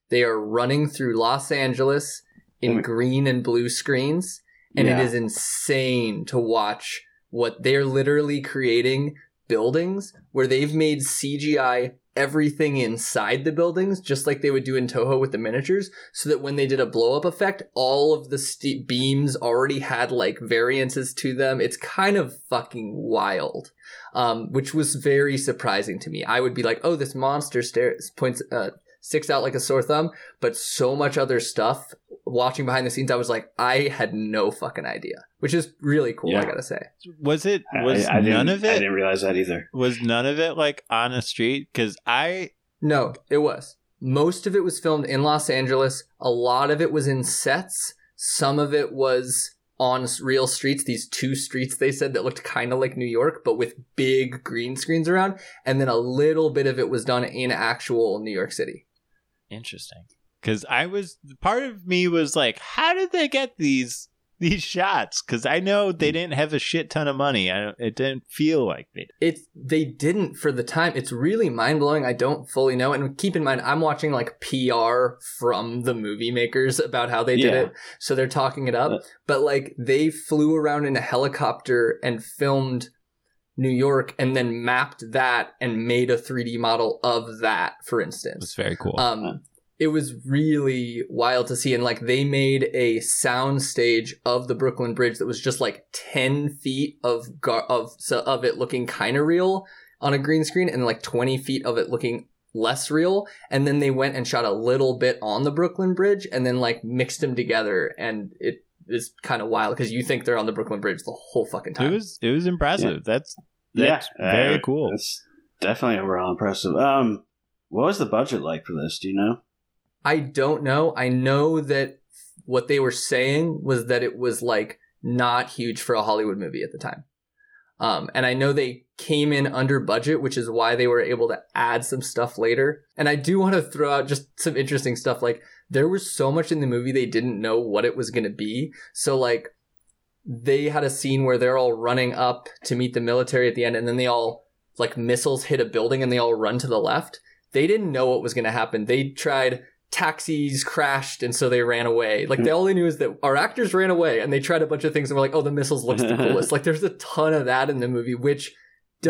They are running through Los Angeles in Mm. green and blue screens, and Yeah. it is insane to watch what they're literally creating buildings where they've made CGI everything inside the buildings, just like they would do in Toho with the miniatures, so that when they did a blow up effect, all of the ste beams already had like variances to them. It's kind of fucking wild, um, which was very surprising to me. I would be like, oh, this monster stares, points, uh, sticks out like a sore thumb, but so much other stuff. Watching behind the scenes, I was like, I had no fucking idea, which is really cool. I gotta say. was it was I, I none of it? I didn't realize that either. was none of it like on a street? Because I No, it was. Most of it was filmed in Los Angeles. A lot of it was in sets. Some of it was on real streets, these two streets they said that looked kind of like New York, but with big green screens around. And then a little bit of it was done in actual New York City. Interesting. Because I was part of me was like, how did they get these these shots? Because I know they didn't have a shit ton of money. I don't, it didn't feel like they. It they didn't for the time. It's really mind blowing. I don't fully know. And keep in mind, I'm watching like PR from the movie makers about how they did Yeah. it, so they're talking it up. Uh, but like they flew around in a helicopter and filmed New York, and then mapped that and made a 3D model of that. For instance. It's very cool. um, it was really wild to see. And like they made a sound stage of the Brooklyn Bridge that was just like 10 feet of gar- of so of it looking kind of real on a green screen and like 20 feet of it looking less real. And then they went and shot a little bit on the Brooklyn Bridge and then like mixed them together. And it is kind of wild because you think they're on the Brooklyn Bridge the whole fucking time. it was it was impressive. That's Yeah, very uh, cool. It's definitely overall impressive. Um, what was the budget like for this? Do you know? I don't know. I know that what they were saying was that it was like not huge for a Hollywood movie at the time. Um, and I know they came in under budget, which is why they were able to add some stuff later. And I do want to throw out just some interesting stuff. Like there was so much in the movie they didn't know what it was going to be. So like they had a scene where they're all running up to meet the military at the end, and then they all like missiles hit a building and they all run to the left. They didn't know what was going to happen. They tried taxis crashed and so they ran away. Like they hmm. all they knew is that our actors ran away and they tried a bunch of things and were like, oh, the missiles looks the coolest. like there's a ton of that in the movie, which hmm.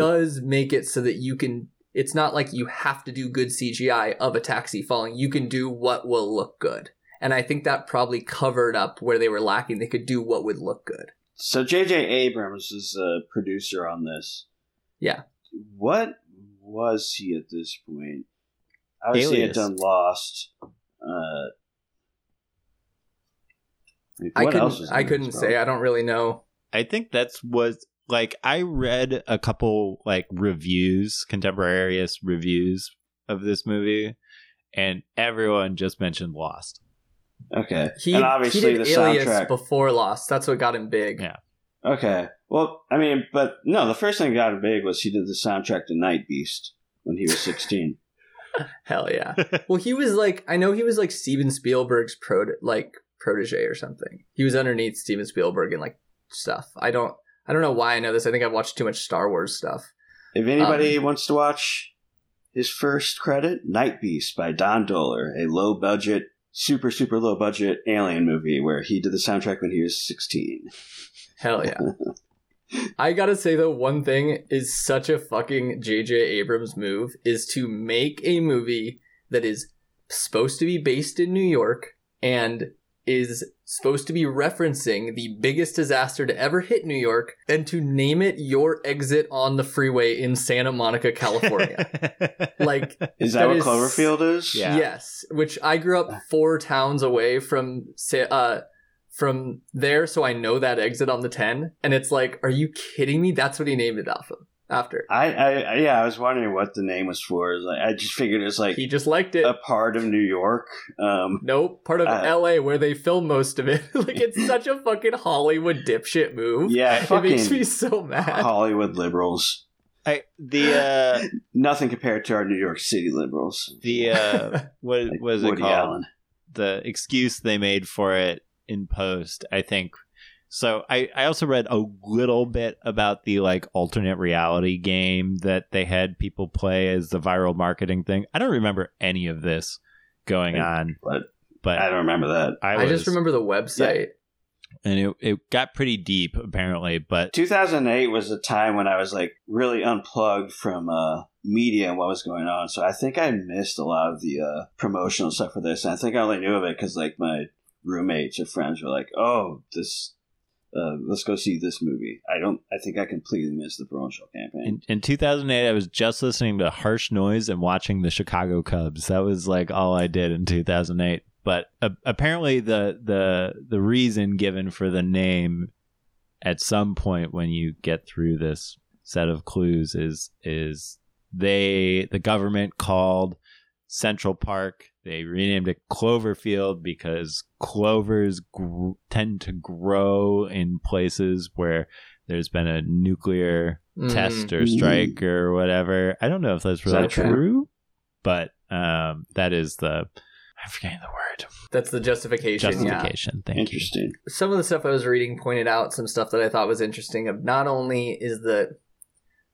does make it so that you can. It's not like you have to do good CGI of a taxi falling. You can do what will look good. And I think that probably covered up where they were lacking. They could do what would look good. So J.J. Abrams is a producer on this. Yeah. What was he at this point? Obviously, he had Alias. done Lost. Uh, like, I what else couldn't. I couldn't say. I don't really know. I think that's was like I read a couple like reviews, contemporaneous reviews of this movie, and everyone just mentioned Lost. Okay, He, and obviously he did the Alias soundtrack. before Lost. That's what got him big. Yeah. Okay. Well, I mean, but no, the first thing that got him big was he did the soundtrack to Night Beast when he was 16. Hell yeah. well, he was like, I know he was like Steven Spielberg's pro like protege or something. He was underneath Steven Spielberg and like stuff. I don't, I don't know why I know this. I think I've watched too much Star Wars stuff. if anybody um, wants to watch his first credit, Night Beast by Don Dohler, a low budget, super, super low budget alien movie where he did the soundtrack when he was 16. Hell yeah. I gotta say though, one thing is such a fucking J.J. Abrams move is to make a movie that is supposed to be based in New York and is supposed to be referencing the biggest disaster to ever hit New York and to name it your exit on the freeway in Santa Monica, California. like Is that, That what is- Cloverfield is? Yeah. Yes, which I grew up four towns away from Sa- uh from there, so I know that exit on the ten. And it's like, are you kidding me? That's what he named it off of after. I, I, I- yeah, I was wondering what the name was for. It was Like, I just figured it was like He just liked it. a part of New York. Um, nope, part of Uh, L.A. where they film most of it. like it's such a fucking Hollywood dipshit move. yeah, it makes me so mad. Hollywood liberals. I, the uh, Nothing compared to our New York City liberals. the uh, what Like was it Woody called? Allen. the excuse they made for it in post, I think. So I, I also read a little bit about the like alternate reality game that they had people play as the viral marketing thing. I don't remember any of this going on, But but I don't remember that. I, I, just remember the website. and it, it got pretty deep apparently. But 2008 was a time when I was like really unplugged from uh, media and what was going on. So I think I missed a lot of the uh, promotional stuff for this. And I think I only knew of it because like my roommates or friends were like, "Oh, this, uh, let's go see this movie." I don't. I think I completely missed the promotional campaign. in, in 2008, I was just listening to Harsh Noise and watching the Chicago Cubs. That was like all I did in 2008. But uh, apparently, the the the reason given for the name at some point when you get through this set of clues is is they the government called Central Park. They renamed it Cloverfield because clovers gr- tend to grow in places where there's been a nuclear Mhm. test or strike or whatever. I don't know if that's Is that really true, but um, that is the I'm forgetting the word That's the justification. Yeah. justification. Thank you. Interesting. some of the stuff I was reading pointed out some stuff that I thought was interesting. Of not only is the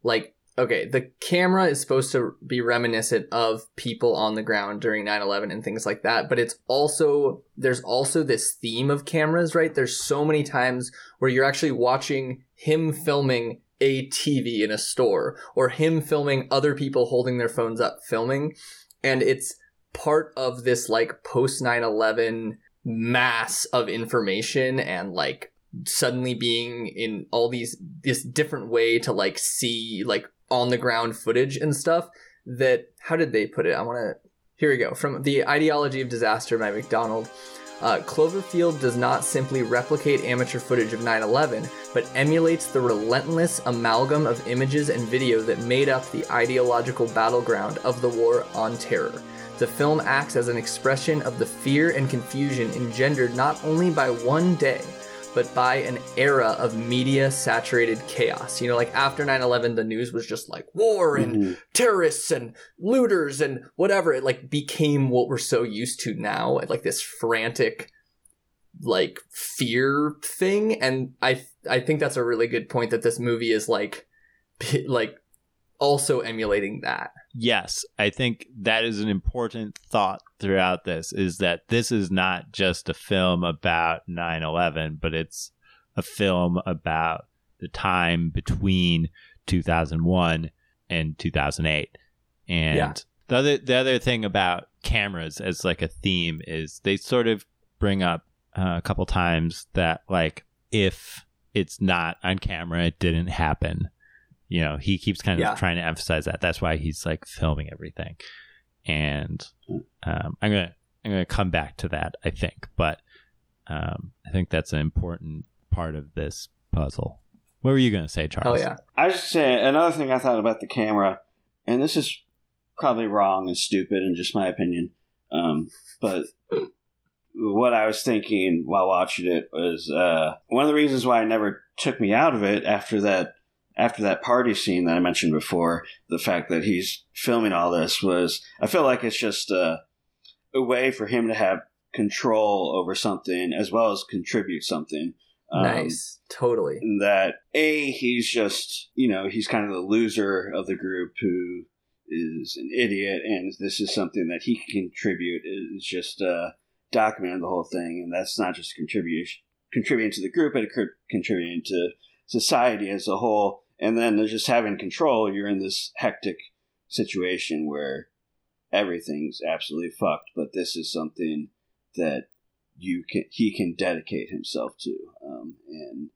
like okay, the camera is supposed to be reminiscent of people on the ground during 9/11 and things like that, but it's also there's also this theme of cameras, right? There's so many times where you're actually watching him filming a TV in a store or him filming other people holding their phones up filming and it's part of this like post 9/11 mass of information and like suddenly being in all these this different way to like see like on the ground footage and stuff that how did they put it i want to here we go from the ideology of disaster by mcdonald uh, Cloverfield does not simply replicate amateur footage of 9 11, but emulates the relentless amalgam of images and video that made up the ideological battleground of the war on terror. The film acts as an expression of the fear and confusion engendered not only by one day, but by an era of media saturated chaos. You know, like after 9 11, the news was just like war and Mhm. terrorists and looters and whatever. It like became what we're so used to now, like this frantic like fear thing and i i think that's a really good point that this movie is like like also emulating that yes, I think that is an important thought throughout this is that this is not just a film about 9/11, but it's a film about the time between 2001 and 2008. And Yeah. the other the other thing about cameras as like a theme is they sort of bring up uh, a couple times that like if it's not on camera, it didn't happen. You know, he keeps kind of Yeah. trying to emphasize that. That's why he's like filming everything. And um, I'm gonna I'm gonna come back to that. I think, but um, I think that's an important part of this puzzle. What were you gonna say, Charles? oh yeah I was just saying another thing I thought about the camera, and this is probably wrong and stupid and just my opinion. Um, but what I was thinking while watching it was uh, one of the reasons why it never took me out of it after that after that party scene that I mentioned before. The fact that he's filming all this was I feel like it's just a, a way for him to have control over something as well as contribute something. Um, nice totally that a he's just you know he's kind of the loser of the group who is an idiot and this is something that he can contribute is just uh documenting the whole thing and that's not just contribution contributing to the group but co- contributing to society as a whole and then just having control you're in this hectic situation where everything's absolutely fucked but this is something that you can he can dedicate himself to um, and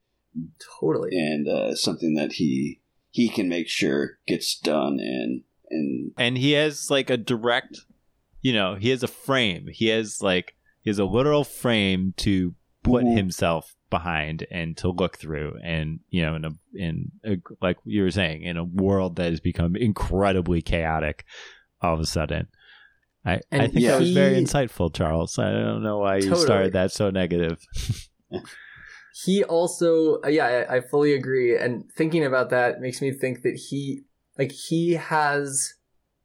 totally. and uh, something that he he can make sure gets done and and and he has like a direct you know he has a frame. He has like he has a literal frame to put himself behind and to look through and you know in a in a, like you were saying in a world that has become incredibly chaotic all of a sudden. I i And think that was very insightful charles. I don't know why you Totally. started that so negative. He also uh, yeah I, I fully agree. And thinking about that makes me think that he like he has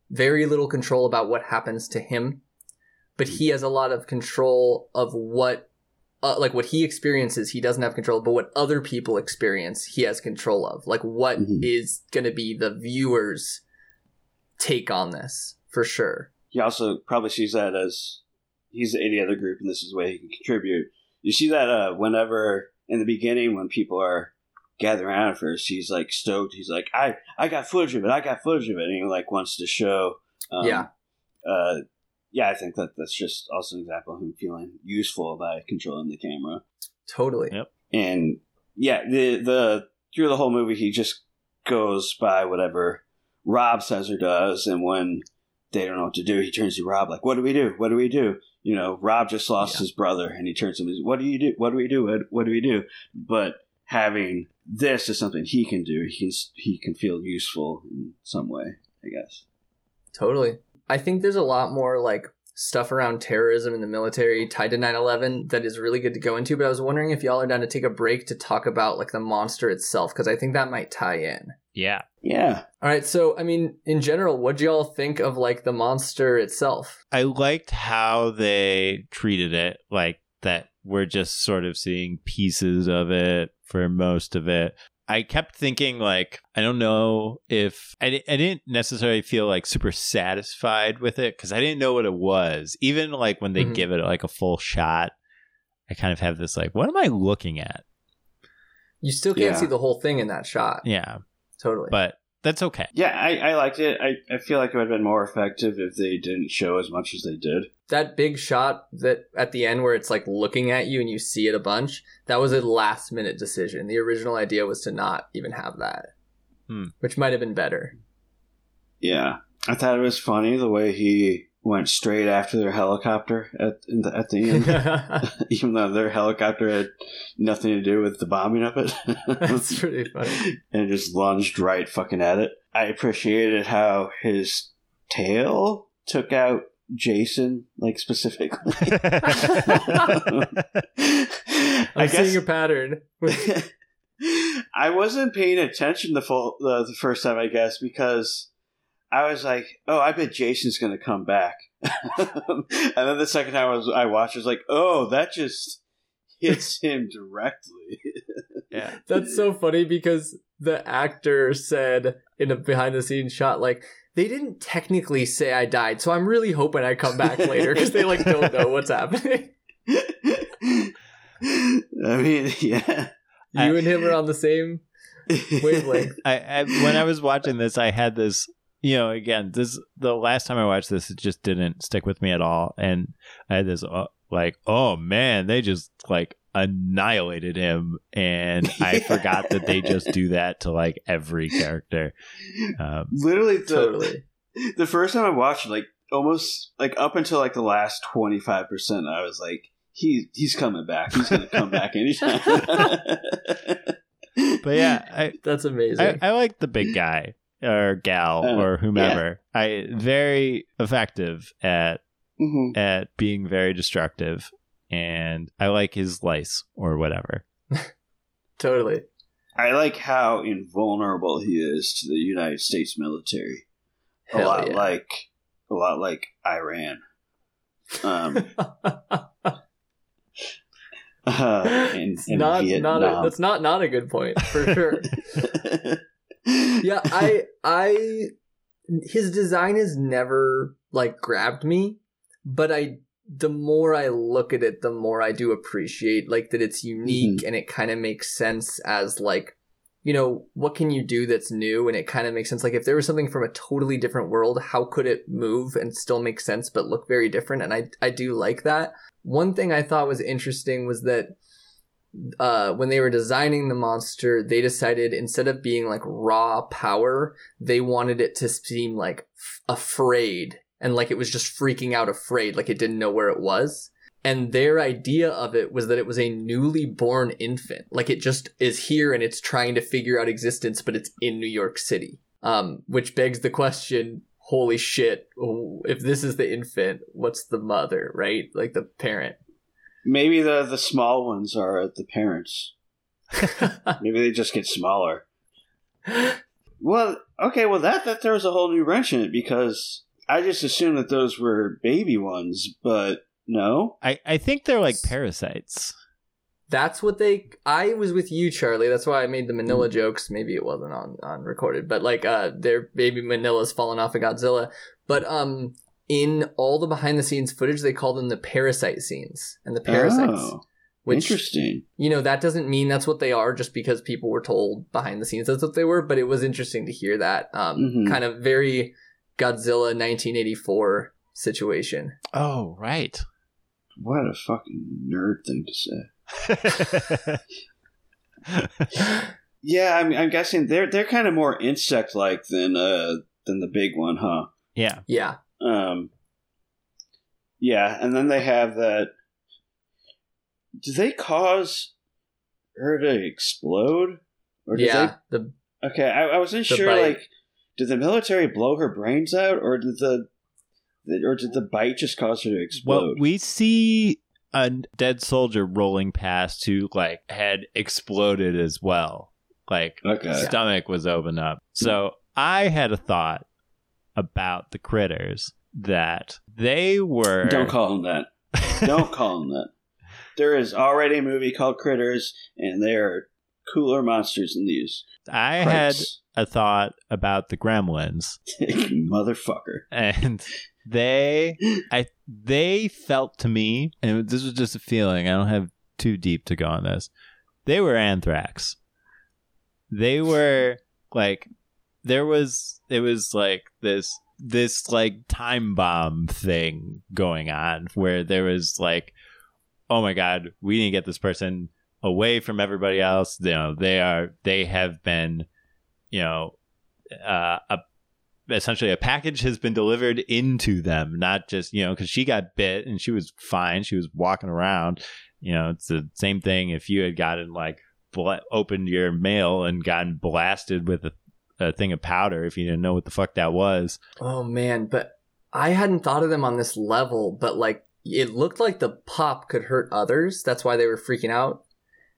very little control about what happens to him but he has a lot of control of what uh, like what he experiences he doesn't have control but what other people experience he has control of. Like what is Mhm. going to be the viewer's take on this for sure. He also probably sees that as he's the other group and this is the way he can contribute. You see that uh whenever in the beginning when people are gathering around at first he's like stoked. He's like i i got footage of it. I got footage of it. And he like wants to show um, Yeah. uh yeah i think that that's just also an example of him feeling useful by controlling the camera totally Yep. and yeah, the the through the whole movie, he just goes by whatever Rob says or does, and when they don't know what to do, he turns to Rob like, "What do we do? What do we do?" You know, Rob just lost Yeah. his brother, and he turns to him, "What do you do? What do we do? What, what do we do?" But having this is something he can do. He can he can feel useful in some way, I guess. Totally. I think there's a lot more like stuff around terrorism in the military tied to 9-11 that is really good to go into but i was wondering if y'all are down to take a break to talk about like the monster itself because i think that might tie in Yeah. Yeah. all right so i mean in general what do y'all think of like the monster itself I liked how they treated it, like that we're just sort of seeing pieces of it for most of it. I kept thinking, like, I don't know if I, I didn't necessarily feel like super satisfied with it because I didn't know what it was. Even like when they Mhm. give it like a full shot, I kind of have this like, what am I looking at? you still can't Yeah. see the whole thing in that shot Yeah, totally but that's okay. Yeah, I, I liked it. I, I feel like it would have been more effective if they didn't show as much as they did. that big shot that at the end where it's like looking at you and you see it a bunch that was a last minute decision the original idea was to not even have that Hmm. which might have been better Yeah. I thought it was funny the way he went straight after their helicopter at in the, at the end, even though their helicopter had nothing to do with the bombing of it. that's pretty funny and just lunged right fucking at it. I appreciated how his tail took out Jason, like specifically. I i'm guess seeing a pattern I wasn't paying attention the full the, the first time, I guess, because I was like, "Oh, I bet Jason's gonna come back." and then the second time I was I watched, I was like, "Oh, that just hits him directly." yeah. That's so funny because the actor said in a behind the scenes shot, like, they didn't technically say I died, so I'm really hoping I come back later because they like don't know what's happening. I mean, yeah. You I- and him are on the same wavelength. I, I when I was watching this, I had this. You know, again, this the last time I watched this, it just didn't stick with me at all, and I had this uh, like, oh man, they just like annihilated him, and I forgot that they just do that to like every character. Um, Literally, the, totally. the first time I watched, like almost like up until like the last twenty five percent, I was like, he he's coming back. He's gonna come back anytime. but yeah, I, That's amazing. I I like the big guy or gal Uh, or whomever. I very effective at Mhm. at being very destructive, and I like his lice or whatever. totally. I like how invulnerable he is to the United States military. A lot yeah. like a lot like Iran. Um, uh, in, in not Vietnam. not a, that's not not a good point for sure. yeah, I I his design has never like grabbed me, but I the more I look at it, the more I do appreciate like that it's unique mm-hmm. and it kind of makes sense as like you know what can you do that's new? And it kind of makes sense like if there was something from a totally different world how could it move and still make sense but look very different? And I I do like that. One thing I thought was interesting was that uh, when they were designing the monster, they decided instead of being like raw power, they wanted it to seem like f- afraid and like it was just freaking out afraid, like it didn't know where it was. And their idea of it was that it was a newly born infant. Like it just is here and it's trying to figure out existence, but it's in New York City. Um, which begs the question, holy shit, if this is the infant, what's the mother, right? Like the parent. Maybe the the small ones are the parents. Maybe they just get smaller. Well, okay, well that that throws a whole new wrench in it because I just assumed that those were baby ones, but no. I, I think they're like parasites. That's what they. I was with you, Charlie. That's why I made the Minilla jokes. Maybe it wasn't on on recorded, but like, uh, their baby Minilla's falling off of Godzilla. But um, in all the behind the scenes footage, they call them the parasite scenes and the parasites. Oh, which interesting. you know that doesn't mean that's what they are just because people were told behind the scenes that's what they were. But it was interesting to hear that um, Mhm. kind of very Godzilla 1984 situation. Oh, right. What a fucking nerd thing to say. Yeah, I'm, I'm guessing they're they're kind of more insect like than uh than the big one, huh? yeah. Yeah, Um, yeah, and then they have that. Do they cause her to explode? Or do yeah. The okay, I, I wasn't sure. bite. Like, did the military blow her brains out, or did the or did the bite just cause her to explode? Well, we see a dead soldier rolling past who like had exploded as well. Like okay. stomach was open up. So I had a thought about the critters that they were Don't call them that. Don't call him that. There is already a movie called Critters, and they are cooler monsters than these. I had a thought about the gremlins Motherfucker. and they I they felt to me and this was just a feeling. I don't have too deep to go on this. They were anthrax. They were like there was it was like this this like time bomb thing going on where there was like oh my god we need to get this person away from everybody else. You know they are they have been you know uh, a essentially a package has been delivered into them not just you know because she got bit and she was fine. She was walking around. You know it's the same thing if you had gotten like bla- opened your mail and gotten blasted with a, a thing of powder if you didn't know what the fuck that was Oh man, but I hadn't thought of them on this level, but like it looked like the pop could hurt others. That's why they were freaking out.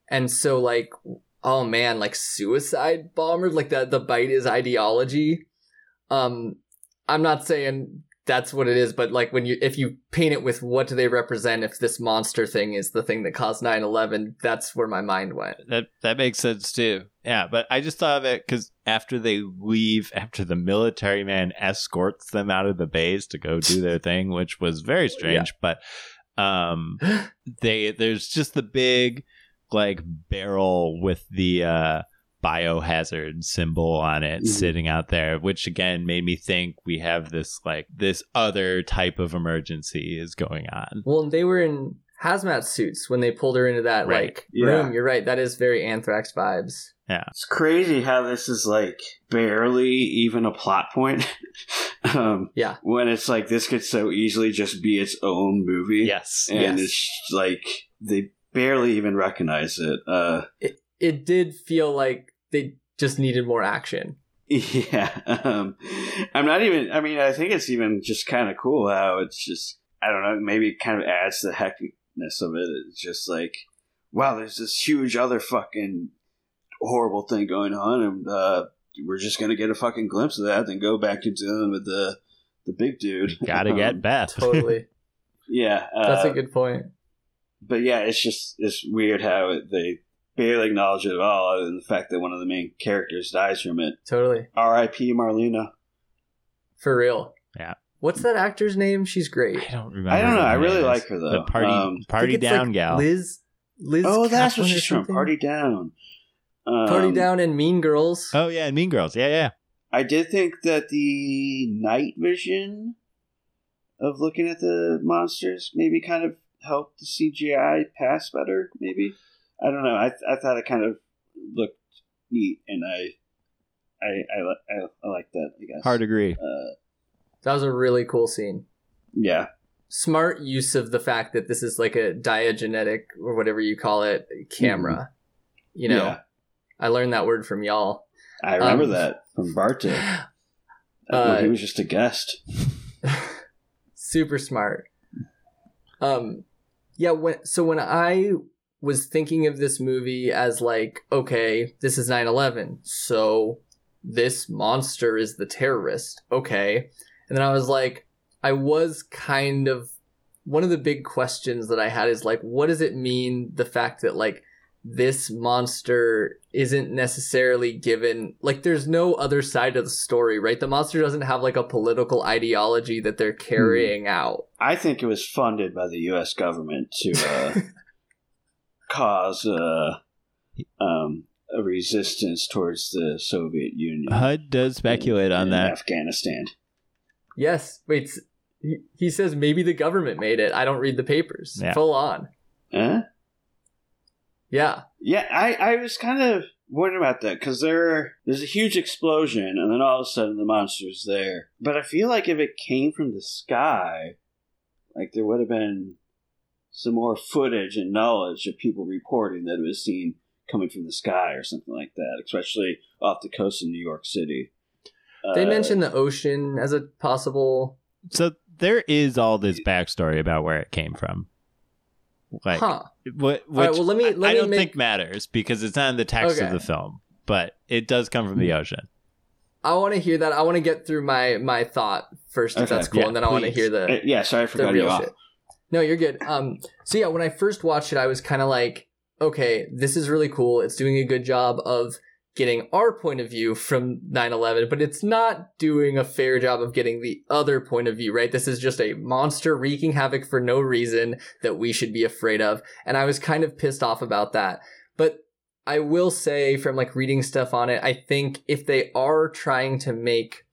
And so like oh man, like suicide bombers, like the the bite is ideology. Um I'm not saying that's what it is, but like when you if you paint it with what do they represent if this monster thing is the thing that caused 9/11, that's where my mind went. that that makes sense too yeah but i just thought of it because after they leave after the military man escorts them out of the base to go do their thing which was very strange but um they there's just the big like barrel with the uh biohazard symbol on it Mhm. sitting out there which again made me think we have this like this other type of emergency is going on Well, they were in hazmat suits when they pulled her into that Right. like Yeah. room. You're right. That is very anthrax vibes. Yeah. It's crazy how this is like barely even a plot point. um, Yeah. When it's like this could so easily just be its own movie. yes And Yes. it's like they barely even recognize it. Uh, It it did feel like they just needed more action. Yeah. Um, I'm not even, I mean, I think it's even just kind of cool how it's just, I don't know, maybe it kind of adds to the hecticness of it. It's just like, wow, there's this huge other fucking horrible thing going on, and uh, we're just going to get a fucking glimpse of that and go back to dealing with the, the big dude. gotta get Um, beth Totally. Yeah. That's uh, a good point. but yeah, it's just it's weird how it, they barely acknowledge it at all, other than the fact that one of the main characters dies from it. Totally. R.I.P. Marlena. For real. Yeah. What's that actor's name? She's great. I don't remember. I don't know. I really name. like her though. The party Um, party down like gal. Liz. Liz. Oh, that's what Caplan or she's from. Party Down. Um, Party Down and Mean Girls. Oh yeah, and Mean Girls. Yeah, yeah. I did think that the night vision of looking at the monsters maybe kind of helped the CGI pass better. Maybe I don't know. I I thought it kind of looked neat, and I I I I, I like that. I guess Hard agree. Uh, That was a really cool scene. yeah, Smart use of the fact that this is like a diagenetic or whatever you call it camera. You know, Mm-hmm. Yeah. I learned that word from y'all. I remember Um, that from Bartek. Uh, he was just a guest. super smart um yeah when so when i was thinking of this movie as like okay this is 9-11 so this monster is the terrorist okay. And then i was like i was kind of one of the big questions that i had is like what does it mean the fact that like this monster isn't necessarily given like there's no other side of the story right? The monster doesn't have like a political ideology that they're carrying out. I think it was funded by the U.S. government to uh, cause uh, um, a resistance towards the Soviet Union. Hud does speculate on in that. Afghanistan. yes wait he, he says maybe the government made it i don't read the papers Yeah. full on Huh? yeah Yeah, I, I was kind of wondering about that because there there's a huge explosion and then all of a sudden the monster's there. But I feel like if it came from the sky, like there would have been some more footage and knowledge of people reporting that it was seen coming from the sky or something like that, especially off the coast of New York City. they Uh, mentioned the ocean as a possible So there is all this backstory about where it came from. Like huh. what? Which right, well, let me- I- let I, me don't make- think matters because it's not in the text of the film, but it does come from the ocean. I want to hear that. I want to get through my my thought first, if Okay, that's cool, yeah, and then I want to hear the Uh, yeah, sorry for the you real off. shit. No, you're good. Um, so yeah, when I first watched it, I was kind of like, okay, this is really cool. It's doing a good job of getting our point of view from 9/11, but it's not doing a fair job of getting the other point of view, right? This is just a monster wreaking havoc for no reason that we should be afraid of, and I was kind of pissed off about that. But I will say from like reading stuff on it, I think if they are trying to make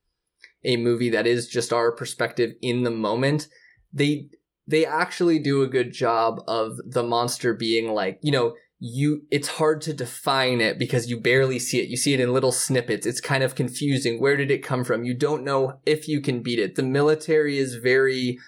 a movie that is just our perspective in the moment, they they actually do a good job of the monster being like, you know, you it's hard to define it because you barely see it. You see it in little snippets. It's kind of confusing. Where did it come from? You don't know if you can beat it. The military is very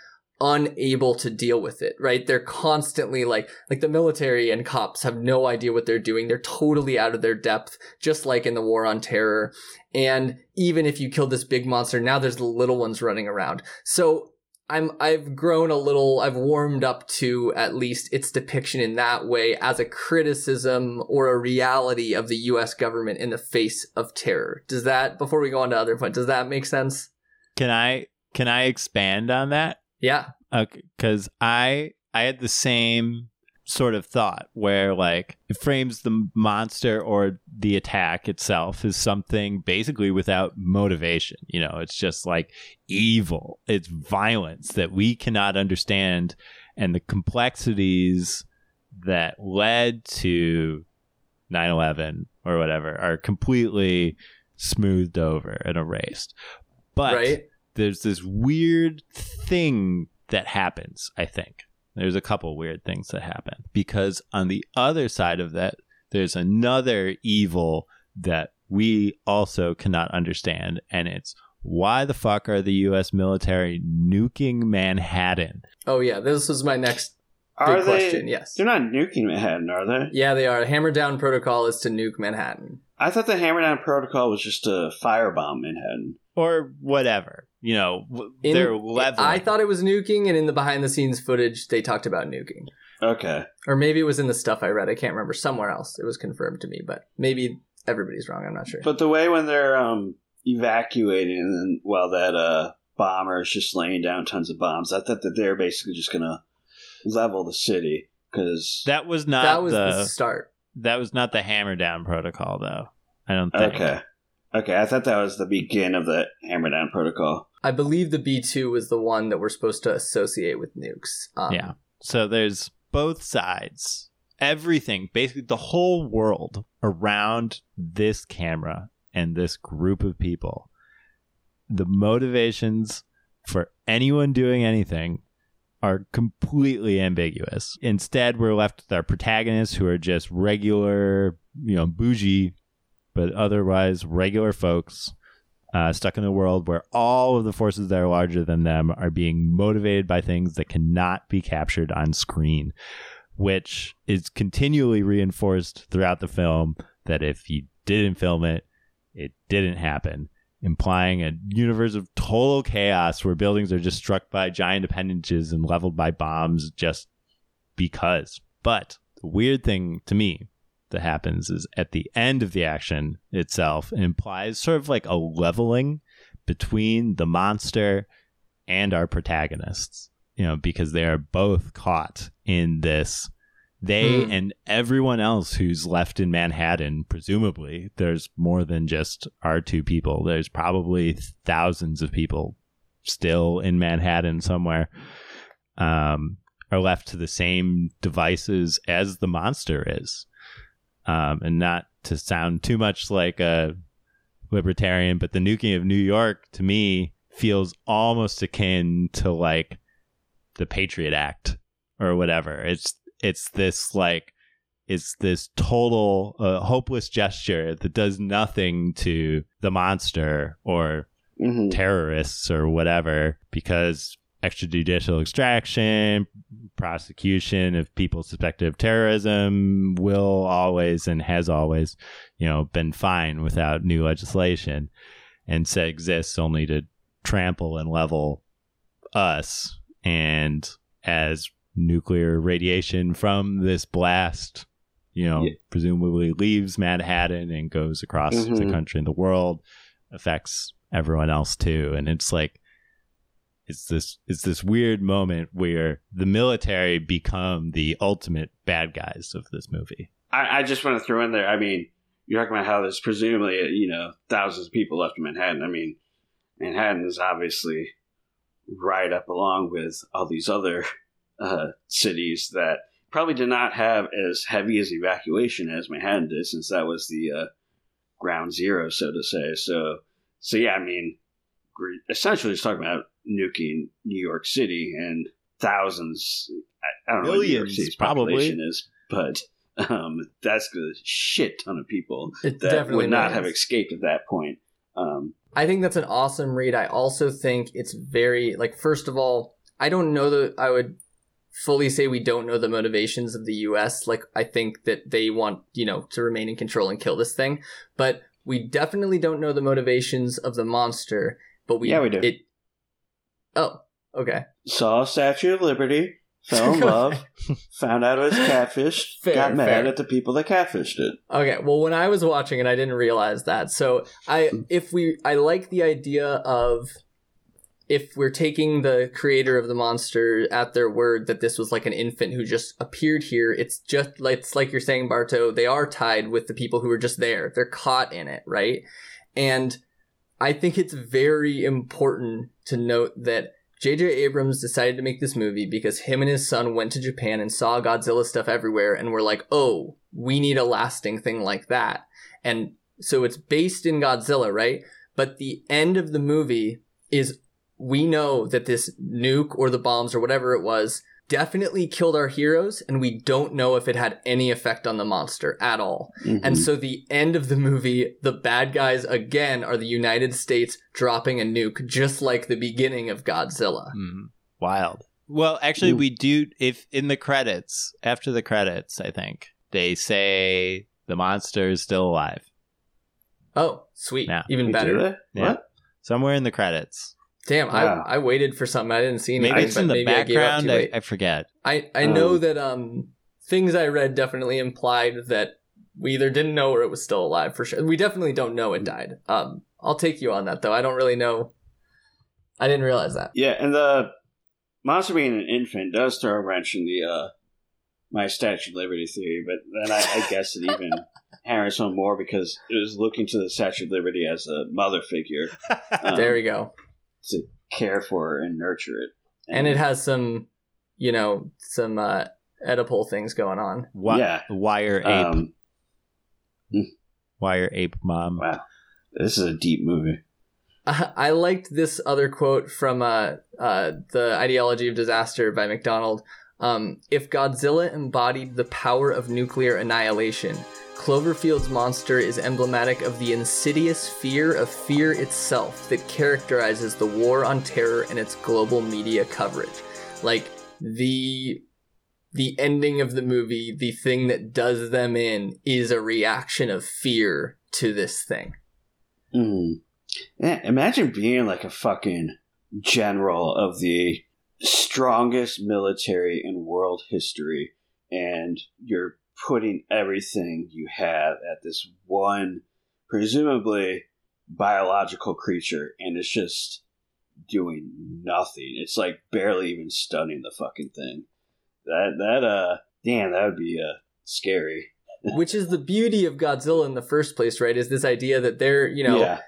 unable to deal with it, right? They're constantly like like the military and cops have no idea what they're doing. They're totally out of their depth, just like in the war on terror. And even if you kill this big monster, now there's the little ones running around. So I'm I've grown a little I've warmed up to at least its depiction in that way as a criticism or a reality of the US government in the face of terror. Does that before we go on to other points, does that make sense? Can I can I expand on that? Yeah. Okay, because I I had the same sort of thought where like it frames the monster or the attack itself as something basically without motivation. You know, it's just like evil. It's violence that we cannot understand, and the complexities that led to 9/11 or whatever are completely smoothed over and erased. But right? there's this weird thing that happens, I think. There's a couple weird things that happen because on the other side of that, there's another evil that we also cannot understand, and it's why the fuck are the U.S. military nuking Manhattan? Oh yeah, this is my next Are big they? question. Yes. They're not nuking Manhattan, are they? Yeah, they are. Hammer down protocol is to nuke Manhattan. I thought the Hammer Down Protocol was just to firebomb Manhattan. Or whatever, you know, In- they're leveling. I thought it was nuking, and in the behind the scenes footage, they talked about nuking. Okay. Or maybe it was in the stuff I read. I can't remember. Somewhere else, it was confirmed to me, but maybe everybody's wrong. I'm not sure. But the way when they're um, evacuating and then while that uh, bomber is just laying down tons of bombs, I thought that they're basically just going to level the city because that was not that was the, the start. that was not the hammer down protocol, though. I don't think. Okay. Okay, I thought that was the begin of the Hammer Down Protocol. I believe the B two was the one that we're supposed to associate with nukes. Um, Yeah. So there's both sides. Everything, basically the whole world around this camera and this group of people. The motivations for anyone doing anything are completely ambiguous. Instead, we're left with our protagonists who are just regular, you know, bougie, but otherwise regular folks uh, stuck in a world where all of the forces that are larger than them are being motivated by things that cannot be captured on screen, which is continually reinforced throughout the film that if you didn't film it, it didn't happen, implying a universe of total chaos where buildings are just struck by giant appendages and leveled by bombs just because. But the weird thing to me that happens is at the end of the action itself, it implies sort of like a leveling between the monster and our protagonists, you know, because they are both caught in this. They Hmm. and everyone else who's left in Manhattan, presumably, there's more than just our two people. There's probably thousands of people still in Manhattan somewhere, um, are left to the same devices as the monster is um, and not to sound too much like a libertarian, but the nuking of New York to me feels almost akin to like the Patriot Act or whatever. It's it's this like it's this total uh, hopeless gesture that does nothing to the monster or hmm terrorists or whatever because extrajudicial extraction, prosecution of people suspected of terrorism will always and has always, you know, been fine without new legislation and so exists only to trample and level us. And as nuclear radiation from this blast, you know, Yeah. presumably leaves Manhattan and goes across the Mhm. country and the world, affects everyone else too. And it's like it's this it's this weird moment where the military become the ultimate bad guys of this movie. I, I just want to throw in there. I mean, you're talking about how there's presumably you know thousands of people left in Manhattan. I mean, Manhattan is obviously right up along with all these other uh, cities that probably did not have as heavy as evacuation as Manhattan did, since that was the uh, ground zero, so to say. So, so yeah, I mean, essentially, it's talking about nuking New York City and thousands. I, I don't know what New York Millions, City's probably. population is, but um, that's a shit ton of people It that definitely would not have escaped at that point. Um, I think that's an awesome read. I also think it's very like first of all, I don't know that I would fully say we don't know the motivations of the US. Like I think that they want, you know, to remain in control and kill this thing, but we definitely don't know the motivations of the monster, but we Yeah, we do. It Oh, okay. saw Statue of Liberty, fell in love, found out it was catfished, Fair, got mad fair. at the people that catfished it. Okay, well when I was watching it I didn't realize that. So I if we I like the idea of if we're taking the creator of the monster at their word that this was like an infant who just appeared here, it's just like it's like you're saying, Barto, they are tied with the people who were just there. They're caught in it, right? And I think it's very important to note that J.J. Abrams decided to make this movie because him and his son went to Japan and saw Godzilla stuff everywhere and were like, oh, we need a lasting thing like that. And so it's based in Godzilla, right? But the end of the movie is we know that this nuke or the bombs or whatever it was definitely killed our heroes, and we don't know if it had any effect on the monster at all. Mhm. And so the end of the movie, the bad guys again are the United States dropping a nuke, just like the beginning of Godzilla. Mhm. Wild. Well, actually, Ooh. we do. If in the credits, after the credits, I think they say the monster is still alive. Oh, sweet. Yeah. Even better. do? Yeah. What? Somewhere in the credits. Damn, Wow. I, I waited for something. I didn't see anything, Maybe it's in the maybe I background. too I. I forget. I, I Um, know that um things I read definitely implied that we either didn't know or it was still alive for sure. We definitely don't know it died. Um, I'll take you on that though. I don't really know. I didn't realize that. Yeah, and the monster being an infant does throw a wrench in the uh, my Statue of Liberty theory, but then I, I guess it even hammers home more because it was looking to the Statue of Liberty as a mother figure um, there we go. To care for and nurture it. And it has some, you know, some uh Oedipal things going on. Wi- Yeah. Wire ape. um, Wire ape mom. wow, this is a deep movie. I liked this other quote from uh, uh, the Ideology of Disaster by McDonald. Um, if Godzilla embodied the power of nuclear annihilation, Cloverfield's monster is emblematic of the insidious fear of fear itself that characterizes the war on terror and its global media coverage. Like the the ending of the movie, the thing that does them in is a reaction of fear to this thing. Mm. Imagine being like a fucking general of the strongest military in world history, and you're putting everything you have at this one, presumably biological creature, and it's just doing nothing. It's like barely even stunning the fucking thing. That that uh, damn, that would be uh scary. which is the beauty of Godzilla in the first place, right? Is this idea that they're, you know, yeah,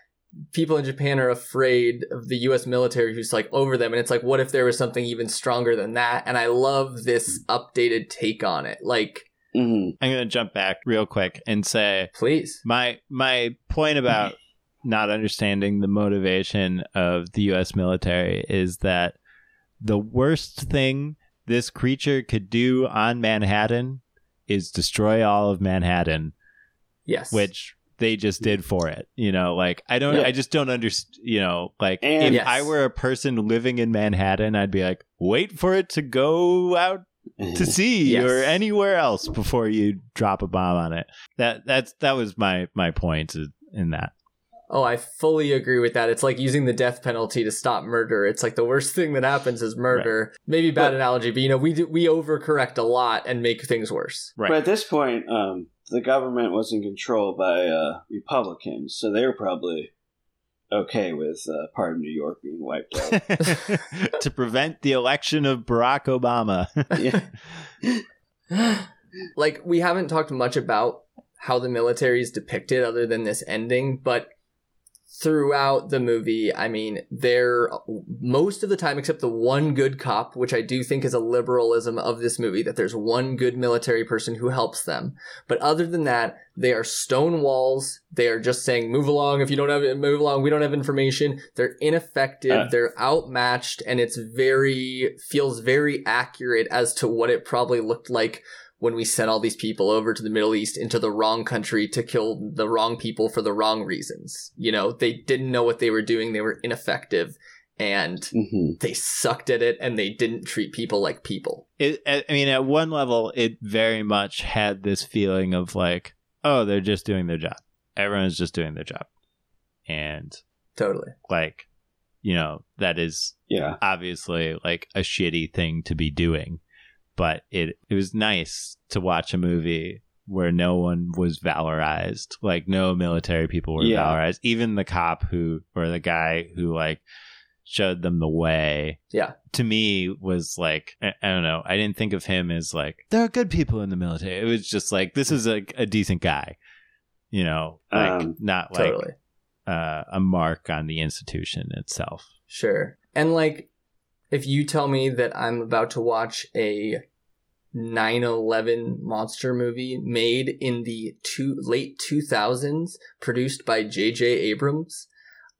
people in Japan are afraid of the US military who's like over them. And it's like, what if there was something even stronger than that? And I love this updated take on it. Like, hmm I'm gonna jump back real quick and say please. my my point about not understanding the motivation of the U.S. military is that the worst thing this creature could do on Manhattan is destroy all of Manhattan, Yes. which they just did for it. You know, like I don't, Yeah. I just don't understand. You know, like And- if Yes. I were a person living in Manhattan, I'd be like, wait for it to go out to see Yes. or anywhere else before you drop a bomb on it. That that's that was my my point in that. Oh, I fully agree with that. It's like using the death penalty to stop murder. It's like the worst thing that happens is murder. Maybe bad But- analogy, but you know, we do, we overcorrect a lot and make things worse. Right. But at this point, um, the government was in control by uh, Republicans, so they were probably okay with uh, part of New York being wiped out. to prevent the election of Barack Obama. yeah. like we haven't talked much about how the military is depicted other than this ending, but throughout the movie, I mean, they're most of the time, except the one good cop, which I do think is a liberalism of this movie, that there's one good military person who helps them. But other than that, they are stone walls. They are just saying, move along. If you don't have it, move along. We don't have information. They're ineffective. Uh. they're outmatched. And it's very, feels very accurate as to what it probably looked like when we sent all these people over to the Middle East into the wrong country to kill the wrong people for the wrong reasons. You know, they didn't know what they were doing. They were ineffective and hmm they sucked at it and they didn't treat people like people. it, I I mean, at one level, it very much had this feeling of like, oh, they're just doing their job. Everyone's just doing their job. And Totally. like, you know, that is Yeah. obviously like a shitty thing to be doing. But it it was nice to watch a movie where no one was valorized. Like no military people were Yeah. valorized. Even the cop who or the guy who like showed them the way. Yeah. To me was like I, I don't know. I didn't think of him as like there are good people in the military. It was just like this is a, a decent guy. You know, like Um, not like Totally. uh, a mark on the institution itself. Sure. And like, if you tell me that I'm about to watch a 9/11 monster movie made in the two late 2000s, produced by J.J. Abrams,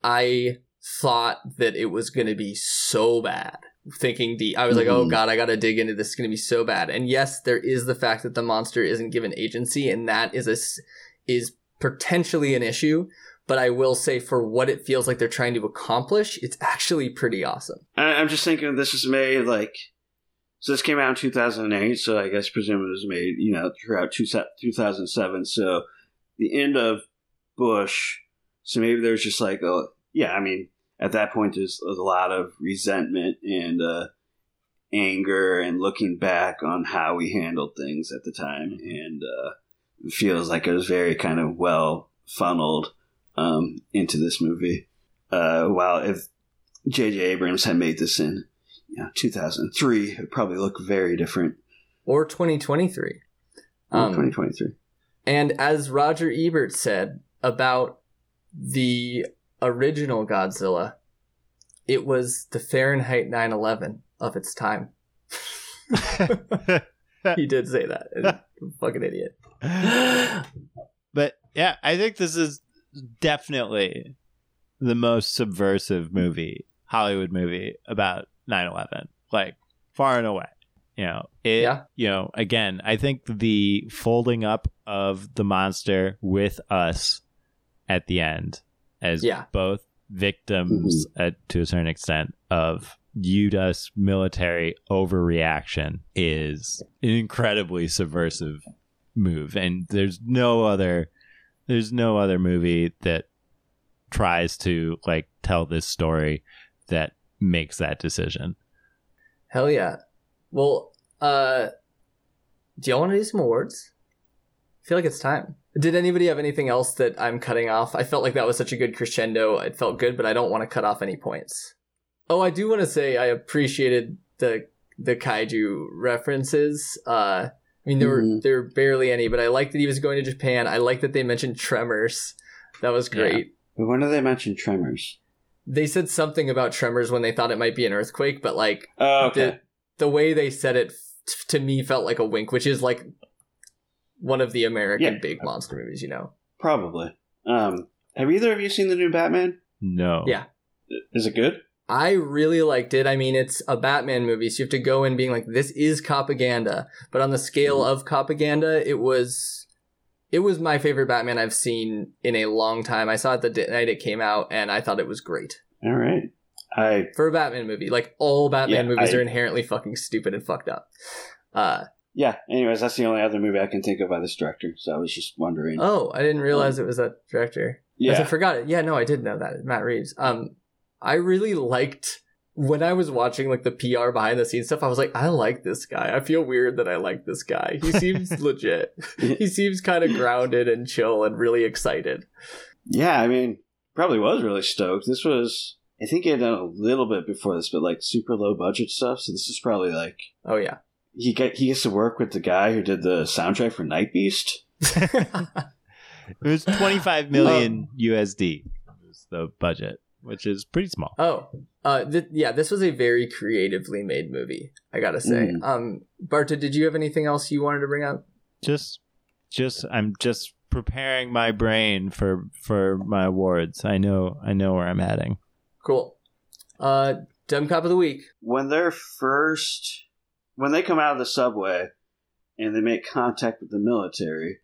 I thought that it was going to be so bad. Thinking deep, I was like, "Oh Mhm. God, I got to dig into this. It's going to be so bad." And yes, there is the fact that the monster isn't given agency, and that is a is potentially an issue but I will say for what it feels like they're trying to accomplish, it's actually pretty awesome. I'm just thinking this was made like. So this came out in 2008, so I guess presumably it was made, you know, throughout two, 2007. So the end of Bush. So maybe there's just like, a, yeah, I mean, at that point there's, there's a lot of resentment and uh, anger and looking back on how we handled things at the time. And uh, it feels like it was very kind of well funneled um, into this movie. Uh, while if J.J. Abrams had made this in you know, 2003, it would probably look very different. Or 2023. in Um, 2023. and as Roger Ebert said about the original Godzilla, it was the Fahrenheit 9/11 of its time. he did say that. Fucking idiot. but yeah, I think this is definitely the most subversive movie, Hollywood movie about 9/11. Like far and away. You know, it Yeah. you know, again, I think the folding up of the monster with us at the end as Yeah. both victims mm-hmm. at, to a certain extent of U.S. military overreaction is an incredibly subversive move, and there's no other there's no other movie that tries to like tell this story that makes that decision. Hell yeah. Well, uh, do y'all want to do some awards? I feel like it's time. Did anybody have anything else that I'm cutting off? I felt like that was such a good crescendo. It felt good, but I don't want to cut off any points. Oh, I do want to say I appreciated the the kaiju references. Uh, I mean, there were Mhm. there were barely any, but I liked that he was going to Japan. I like that they mentioned Tremors. That was great. But when did they mention Tremors? They said something about Tremors when they thought it might be an earthquake, but like Oh, okay. the the way they said it f- to me felt like a wink, which is like one of the American Yeah. big monster movies, you know. Probably. Um, have either of you seen the new Batman? No. Yeah. Is it good? I really liked it. I mean, it's a Batman movie, so you have to go in being like, "This is propaganda," but on the scale Mm-hmm. of propaganda, it was, it was my favorite Batman I've seen in a long time. I saw it the night it came out, and I thought it was great All right. I for a Batman movie. Like all Batman Yeah, movies I- are inherently fucking stupid and fucked up. Uh, yeah. Anyways, that's the only other movie I can think of by this director. So I was just wondering. oh, I didn't realize it was that director. Yeah. I forgot it. Yeah, no, I did know that. Matt Reeves. Um, I really liked when I was watching like the PR behind the scenes stuff. I was like, I like this guy. I feel weird that I like this guy. He seems legit. He seems kind of grounded and chill and really excited. Yeah, I mean, probably was really stoked. This was, I think he had done a little bit before this, but like super low budget stuff. So this is probably like Oh yeah. he get he gets to work with the guy who did the soundtrack for Night Beast. It was 25 million um, USD was the budget, which is pretty small. Oh, uh, th- yeah, this was a very creatively made movie. I gotta say. Mm. Um, Barta, did you have anything else you wanted to bring up? Just just I'm just preparing my brain for for my awards. I know I know where I'm heading. Cool. Uh, dumb cop of the week. When they're first, when they come out of the subway and they make contact with the military,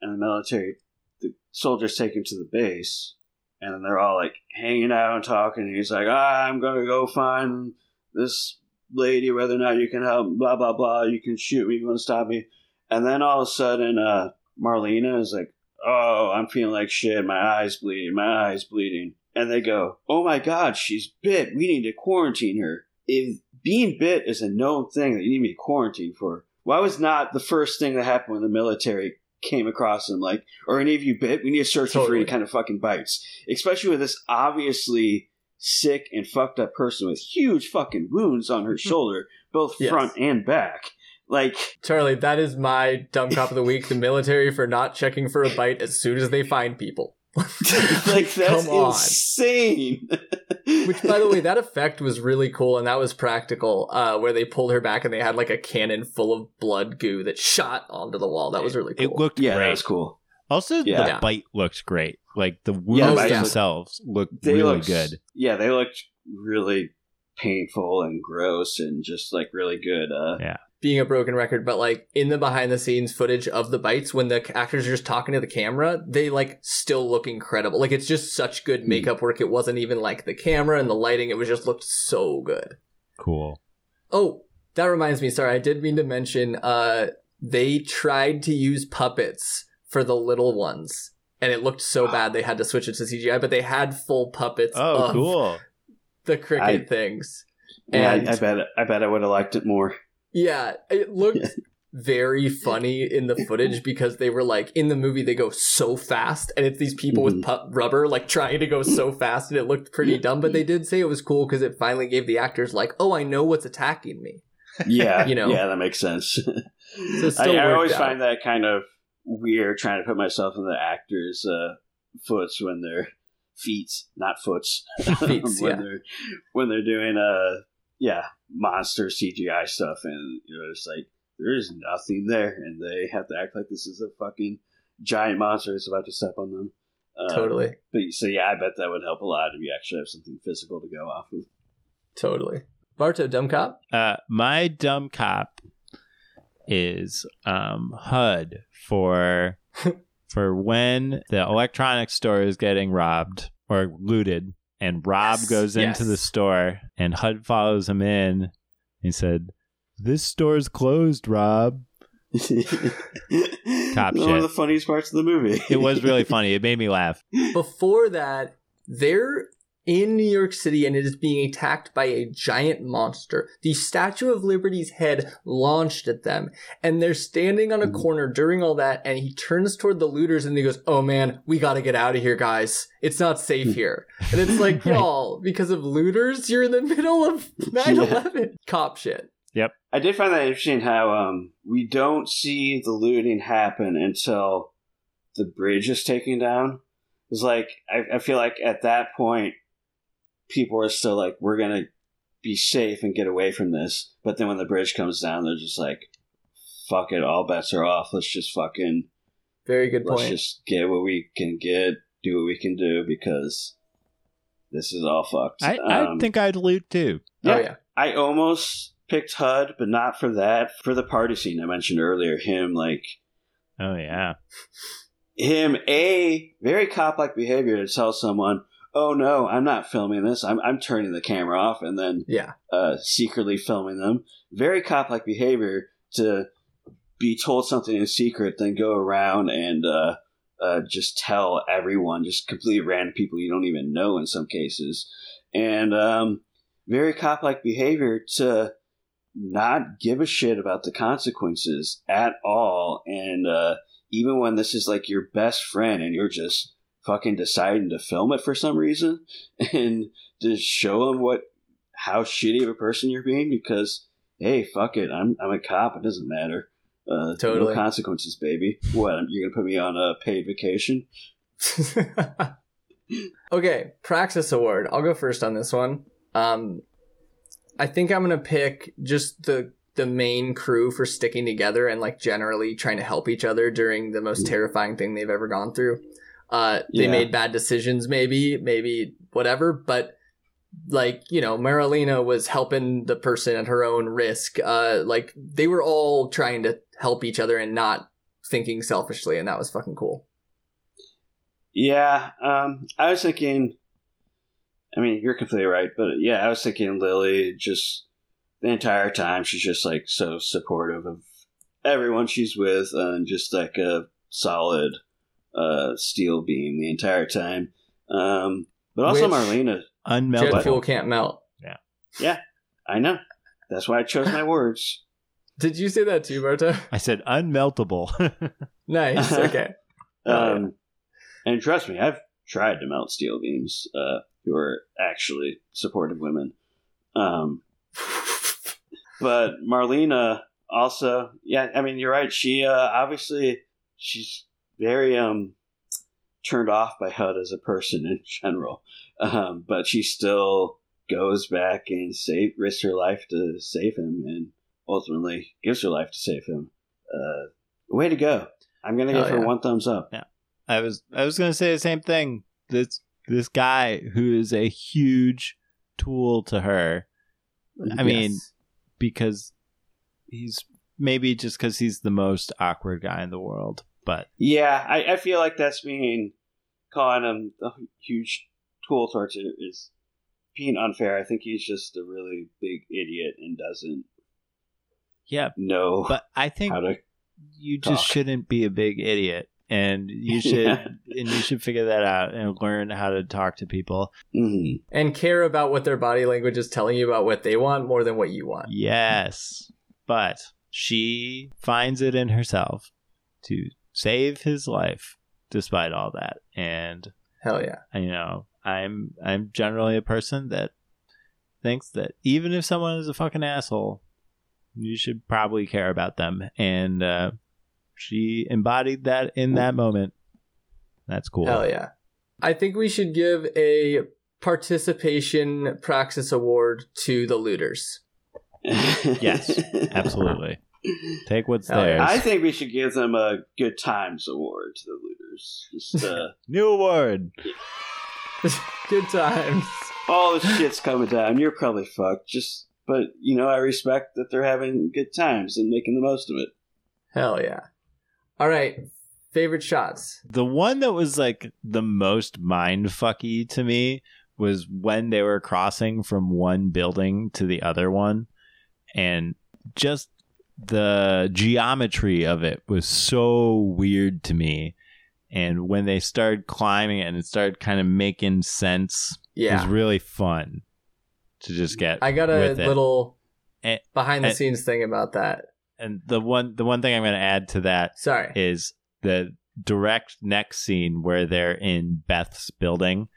and the military, the soldiers take him to the base, and then they're all like hanging out and talking. And he's like, ah, I'm gonna go find this lady, whether or not you can help, blah blah blah. You can shoot me, you want to stop me, and then all of a sudden, uh, Marlena is like, oh, I'm feeling like shit. My eyes bleeding. My eyes bleeding. And they go, oh my god, she's bit. We need to quarantine her. If being bit is a known thing that you need to be quarantined for, why was not the first thing that happened when the military came across them like, or any of you bit? We need to search you for any kind of fucking bites. Especially with this obviously sick and fucked up person with huge fucking wounds on her hmm. shoulder, both Yes. front and back. Like, Charlie, that is my dumb cop of the week. The military for not checking for a bite as soon as they find people. like that's insane. Which, by the way, that effect was really cool and that was practical. Uh, where they pulled her back and they had like a cannon full of blood goo that shot onto the wall. That was really cool. It looked yeah, great. that was cool. Also, Yeah. the Yeah. bite looked great. Like the wounds Yeah, but- themselves look They really looked good. Yeah, they looked really painful and gross and just like really good. Uh, Yeah. Being a broken record, but like in the behind the scenes footage of the bites, when the actors are just talking to the camera, they like still look incredible. Like it's just such good Hmm. makeup work. It wasn't even like the camera and the lighting. It was just looked so good. Cool. Oh, that reminds me. Sorry, I did mean to mention. Uh, they tried to use puppets for the little ones, and it looked so bad they had to switch it to CGI. But they had full puppets. Oh, of cool. The cricket I- things. yeah, And- I, I bet I bet I would have liked it more. Yeah, it looked very funny in the footage because they were like in the movie they go so fast and it's these people with Mhm. pu- rubber like trying to go so fast and it looked pretty dumb but they did say it was cool because it finally gave the actors like oh I know what's attacking me Yeah, You know. yeah, that makes sense. so I, I always out. find that kind of weird trying to put myself in the actors' uh, foots when they're feet, not foots. Feets, when yeah. they're when they're doing uh yeah monster CGI stuff, and you know it's like there is nothing there, and they have to act like this is a fucking giant monster that's about to step on them. Uh, totally But so yeah, I bet that would help a lot if you actually have something physical to go off of. totally Barto dumb cop Uh, my dumb cop is um, HUD for for when the electronics store is getting robbed or looted, and Rob Yes, goes into the store, and HUD follows him in. He said, "This store's closed, Rob." Cop One shit. of the funniest parts of the movie. It was really funny. It made me laugh. before that they're in New York City and it is being attacked by a giant monster. The Statue of Liberty's head launched at them, and they're standing on a corner during all that. And he turns toward the looters and he goes, Oh man, we gotta get out of here, guys. It's not safe here. And it's like, Right. y'all, because of looters, you're in the middle of 9 11. Cop shit. Yep. I did find that interesting how um, we don't see the looting happen until the bridge is taken down. It's like I, I feel like at that point, people are still like, "We're gonna be safe and get away from this," but then when the bridge comes down, they're just like, "Fuck it, all bets are off. Let's just fucking Very good let's point. just get what we can get, do what we can do because this is all fucked." I, I Um, think I'd loot too. Oh, yeah. yeah. I almost picked HUD, but not for that. For the party scene I mentioned earlier, him like Oh yeah. him a very cop like behavior to tell someone, "Oh no, I'm not filming this. I'm I'm turning the camera off," and then Yeah. uh, secretly filming them. Very cop like behavior to be told something in secret, then go around and uh, uh, just tell everyone, just completely random people you don't even know in some cases, and um, very cop like behavior to not give a shit about the consequences at all. And uh, even when this is like your best friend and you're just fucking deciding to film it for some reason and to show them what how shitty of a person you're being because hey fuck it i'm, I'm a cop it doesn't matter uh, Totally. no consequences baby what you're gonna put me on a paid vacation okay, Praxis Award. I'll go first on this one. Um, I think I'm gonna pick just the the main crew for sticking together and like generally trying to help each other during the most terrifying thing they've ever gone through. Uh, they Yeah. made bad decisions, maybe, maybe whatever, but like you know, Marlena was helping the person at her own risk. Uh, like they were all trying to help each other and not thinking selfishly, and that was fucking cool. Yeah, um, I was thinking. I mean, you're completely right, but yeah, I was thinking Lily just the entire time she's just like so supportive of everyone she's with, and just like a solid uh, steel beam the entire time. Um, but also Which- Marlena, Jet fuel can't melt. Yeah, yeah, I know that's why I chose my words. Did you say that too, Barto? I said unmeltable. Nice. Okay. Um, and trust me, I've tried to melt steel beams. Uh, who are actually supportive women. Um, but Marlena also, yeah, I mean, you're right. She uh, obviously she's very um turned off by HUD as a person in general, um, but she still goes back and save risks her life to save him, and ultimately gives her life to save him. Uh, way to go! I'm gonna give Oh, her one thumbs up. Yeah, I was I was gonna say the same thing. This this guy who is a huge tool to her. I mean, because he's maybe just because he's the most awkward guy in the world, but Yeah, I, I feel like that's being calling him a huge tool towards it is being unfair. I think he's just a really big idiot and doesn't yeah. know But I think how to. you just shouldn't be a big idiot, and you should Yeah. and you should figure that out and learn how to talk to people. Mhm. and care about what their body language is telling you about what they want more than what you want. Yes, but she finds it in herself to save his life despite all that, and Hell yeah. you know i'm i'm generally a person that thinks that even if someone is a fucking asshole you should probably care about them and uh she embodied that in that moment that's cool Hell yeah. I think we should give a participation praxis award to the looters. Yes, absolutely take what's Hell theirs I think we should give them a good times award to the looters. Just uh, new award Good times. all the shit's coming down. You're probably fucked. Just, but you know, I respect that they're having good times and making the most of it. Hell yeah. All right. Favorite shots. the one that was like the most mind fucky to me was when they were crossing from one building to the other one and just the geometry of it was so weird to me and when they started climbing it and it started kind of making sense it was really fun to just get I got a little Eh, behind the eh. scenes thing about that. and the one the one thing i'm going to add to that Sorry. is the direct next scene where they're in Beth's building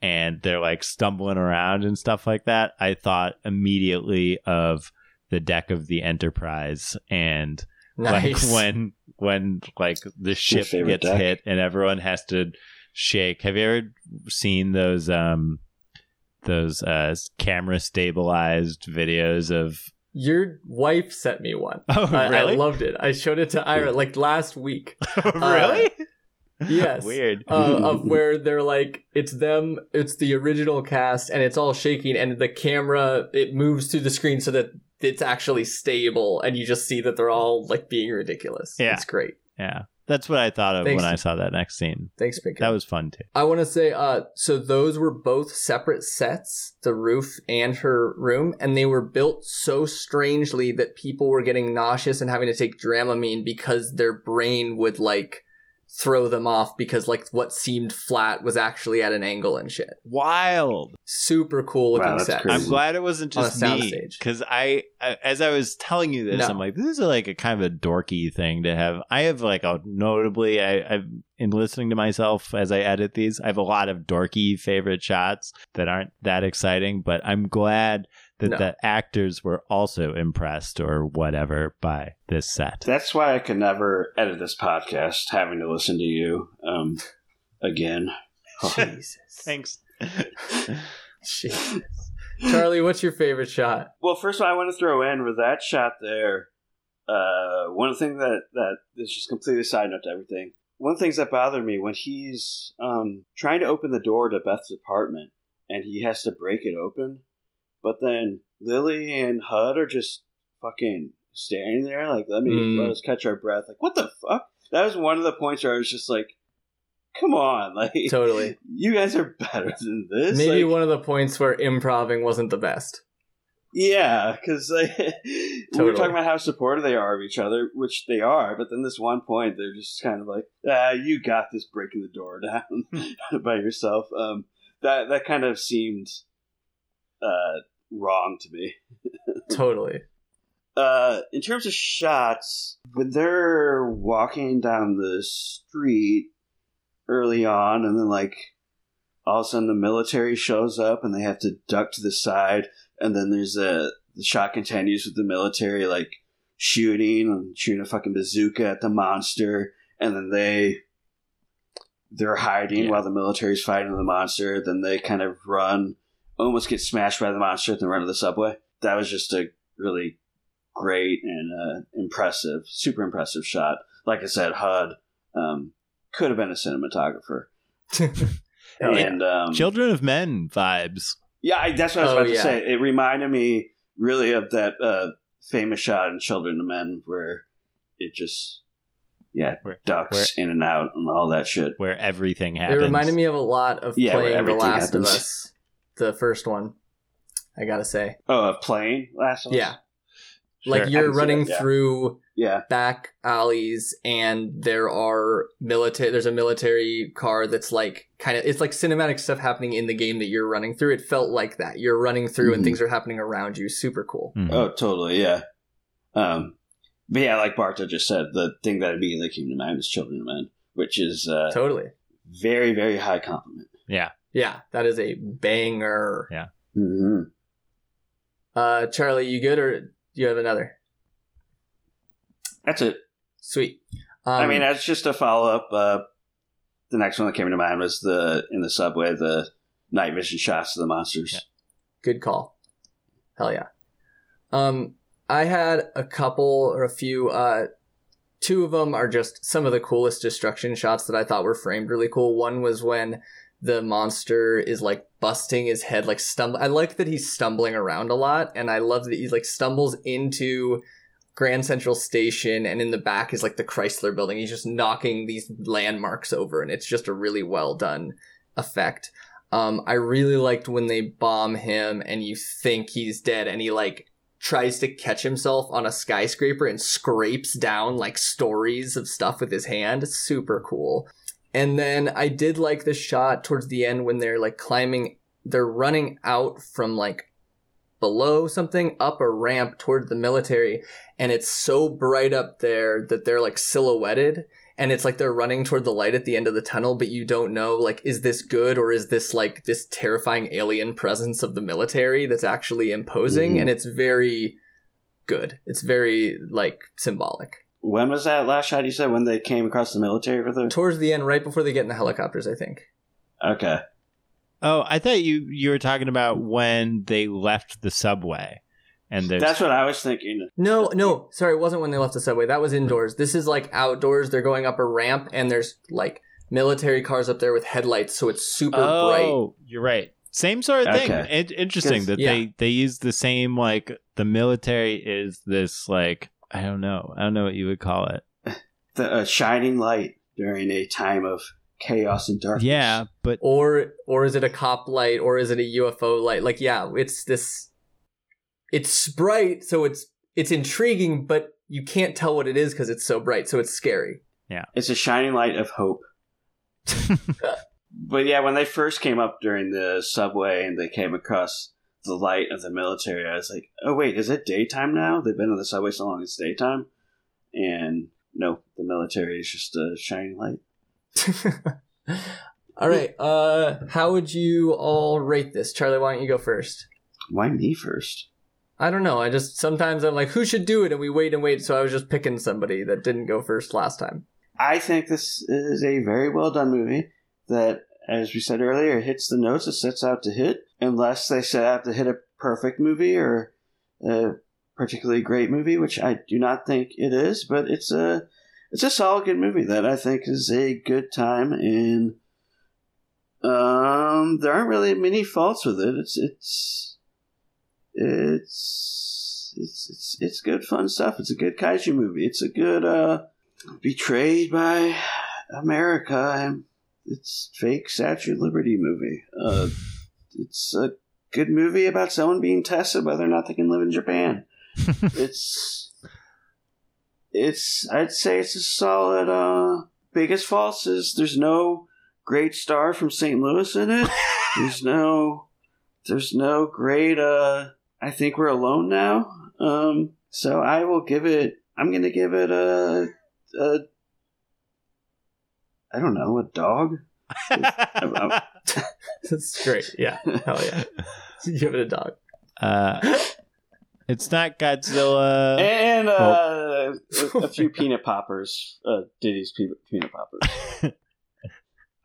and they're like stumbling around and stuff like that. I thought immediately of the deck of the Enterprise and nice. like when when like the ship gets deck. hit and everyone has to shake. Have you ever seen those um those uh camera stabilized videos of Your wife sent me one. Oh I, I loved it. I showed it to Ira like last week. really? Yes. Weird. uh, of where they're like it's them it's the original cast and it's all shaking and the camera it moves through the screen so that it's actually stable and you just see that they're all like being ridiculous Yeah. it's great Yeah. That's what I thought of Thanks. when I saw that next scene. thanks Pinker. That was fun too. i want to say uh so those were both separate sets the roof and her room and they were built so strangely that people were getting nauseous and having to take dramamine because their brain would like throw them off because like what seemed flat was actually at an angle and shit. Wild. Super cool looking Wow, set. crazy. I'm glad it wasn't just me because I, I, as I was telling you this, No. I'm like, this is like a kind of a dorky thing to have. I have like a notably, I, I've in listening to myself as I edit these, I have a lot of dorky favorite shots that aren't that exciting, but I'm glad that No. the actors were also impressed or whatever by this set. That's why I could never edit this podcast, having to listen to you um, again. Jesus. Thanks. Jesus. Charlie, what's your favorite shot? Well, first of all, I want to throw in with that shot there. Uh, one of the things that that is just completely side note to everything. One of the things that bothered me when he's um, trying to open the door to Beth's apartment and he has to break it open, but then Lily and Hud are just fucking standing there like let me Mm. let us catch our breath. Like what the fuck? That was one of the points where I was just like, come on, like Totally. you guys are better than this. Maybe Like, one of the points where improving wasn't the best. Yeah, because like, we were Totally. talking about how supportive they are of each other, which they are, but then this one point they're just kind of like, ah, you got this breaking the door down by yourself. Um, that that kind of seemed uh, wrong to me. Totally. Uh, in terms of shots, when they're walking down the street early on, and then like all of a sudden the military shows up and they have to duck to the side, and then there's a the shot continues with the military like shooting and shooting a fucking bazooka at the monster, and then they they're hiding Yeah. while the military's fighting the monster. Then they kind of run, almost get smashed by the monster, at the run of the subway. That was just a really great and uh, impressive, super impressive shot. Like I said, HUD um, could have been a cinematographer. And um, Children of Men vibes. yeah, I, that's what I was Oh, about to say. It reminded me really of that uh, famous shot in Children of Men where it just, yeah, Where- ducks in and out and all that shit. Where everything happens. It reminded me of a lot of Yeah, playing The Last happens. of Us, the first one. I gotta say, Oh, of playing last one? yeah, Sure. like you're running that, yeah. through Yeah. back alleys, and there are military. There's a military car that's like kind of. It's like cinematic stuff happening in the game that you're running through. It felt like that. You're running through, and Mhm. things are happening around you. Super cool. Mhm. Oh, totally, yeah. Um, but yeah, like Barta just said, the thing that immediately came to mind was Children of Men, which is uh, Totally. very, very high compliment. yeah. Yeah, that is a banger. Mm-hmm. Uh, Charlie, you good or do you have another? That's it. Sweet. Um, I mean, that's just a follow up. Uh, the next one that came to mind was the in the subway, the night vision shots of the monsters. Yeah. Good call. Hell yeah. Um, I had a couple or a few. Uh, two of them are just some of the coolest destruction shots that I thought were framed really cool. One was when the monster is like busting his head, like stumble. I like that he's stumbling around a lot, and I love that he like stumbles into Grand Central Station, and in the back is like the Chrysler Building. He's just knocking these landmarks over, and it's just a really well done effect. Um, I really liked when they bomb him and you think he's dead and he like tries to catch himself on a skyscraper and scrapes down like stories of stuff with his hand. It's super cool. And then I did like the shot towards the end when they're like climbing, they're running out from like below something up a ramp toward the military and it's so bright up there that they're like silhouetted and it's like they're running toward the light at the end of the tunnel but you don't know like is this good or is this like this terrifying alien presence of the military that's actually imposing Mhm. and it's very good it's very like symbolic When was that last shot you said when they came across the military for the? towards the end right before they get in the helicopters i think Okay. Oh, I thought you you were talking about when they left the subway, and there's That's what I was thinking. no no sorry it wasn't when they left the subway that was indoors this is like outdoors they're going up a ramp and there's like military cars up there with headlights so it's super oh, bright oh, you're right. Same sort of thing. Okay. It, interesting 'Cause- that Yeah. they they use the same like the military is this like I don't know I don't know what you would call it. The uh, shining light during a time of chaos and darkness. Yeah, but or or is it a cop light or is it a UFO light? Like yeah, it's this it's bright so it's it's intriguing but you can't tell what it is cuz it's so bright so it's scary. Yeah. It's a shining light of hope. But yeah, when they first came up during the subway and they came across the light of the military, I was like, oh, wait, is it daytime now? They've been on the subway so long, it's daytime? And no, the military is just a shining light. all right. Uh, how would you all rate this, Charlie? Why don't you go first? Why me first? I don't know. I just sometimes I'm like, who should do it, and we wait and wait. So I was just picking somebody that didn't go first last time. I think this is a very well done movie that, as we said earlier, it hits the notes it sets out to hit, unless they set out to hit a perfect movie or a particularly great movie, which I do not think it is. But it's a it's a solid good movie that I think is a good time, and um, there aren't really many faults with it. It's it's it's it's it's, it's good fun stuff. It's a good kaiju movie. It's a good uh betrayed by America and it's fake Statue of Liberty movie. Uh, it's a good movie about someone being tested whether or not they can live in Japan. it's it's I'd say it's a solid. Uh, biggest fault is there's no great star from St. Louis in it. there's no there's no great. Uh, I think we're alone now. Um, so I will give it. I'm gonna give it a a I don't know a dog. That's great. Yeah. Hell yeah. Give it a dog. uh, it's not Godzilla. and uh, a, a few peanut poppers, uh, Diddy's peanut poppers.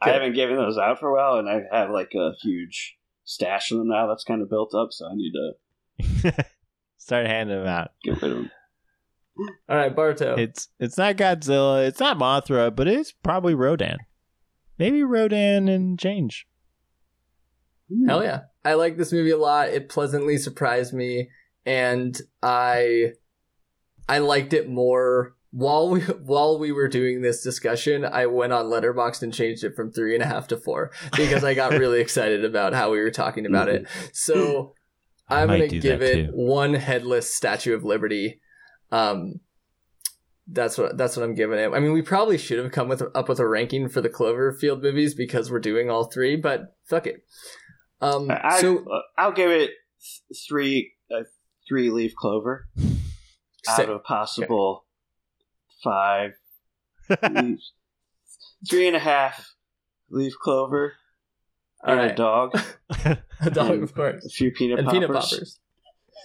I haven't given those out for a while, and I have like a huge stash of them now. That's kind of built up, so I need to Start handing them out. get rid of them. All right, Barto. It's it's not Godzilla. It's not Mothra, but it's probably Rodan. Maybe Rodan and change. Hmm. Hell yeah. I like this movie a lot. It pleasantly surprised me and I I liked it more while we while we were doing this discussion, I went on Letterboxd and changed it from three and a half to four because I got really excited about how we were talking about it. Mm-hmm. So I I'm gonna give it too. one headless Statue of Liberty. Um, that's what that's what I'm giving it. I mean, we probably should have come with up with a ranking for the Cloverfield movies because we're doing all three, but fuck it. Um, I, so uh, I'll give it th- three uh, three leaf clover out Sick. of possible five leaves. Three and a half leaf clover all and a dog, a dog, and of course. a few peanut and poppers. peanut poppers.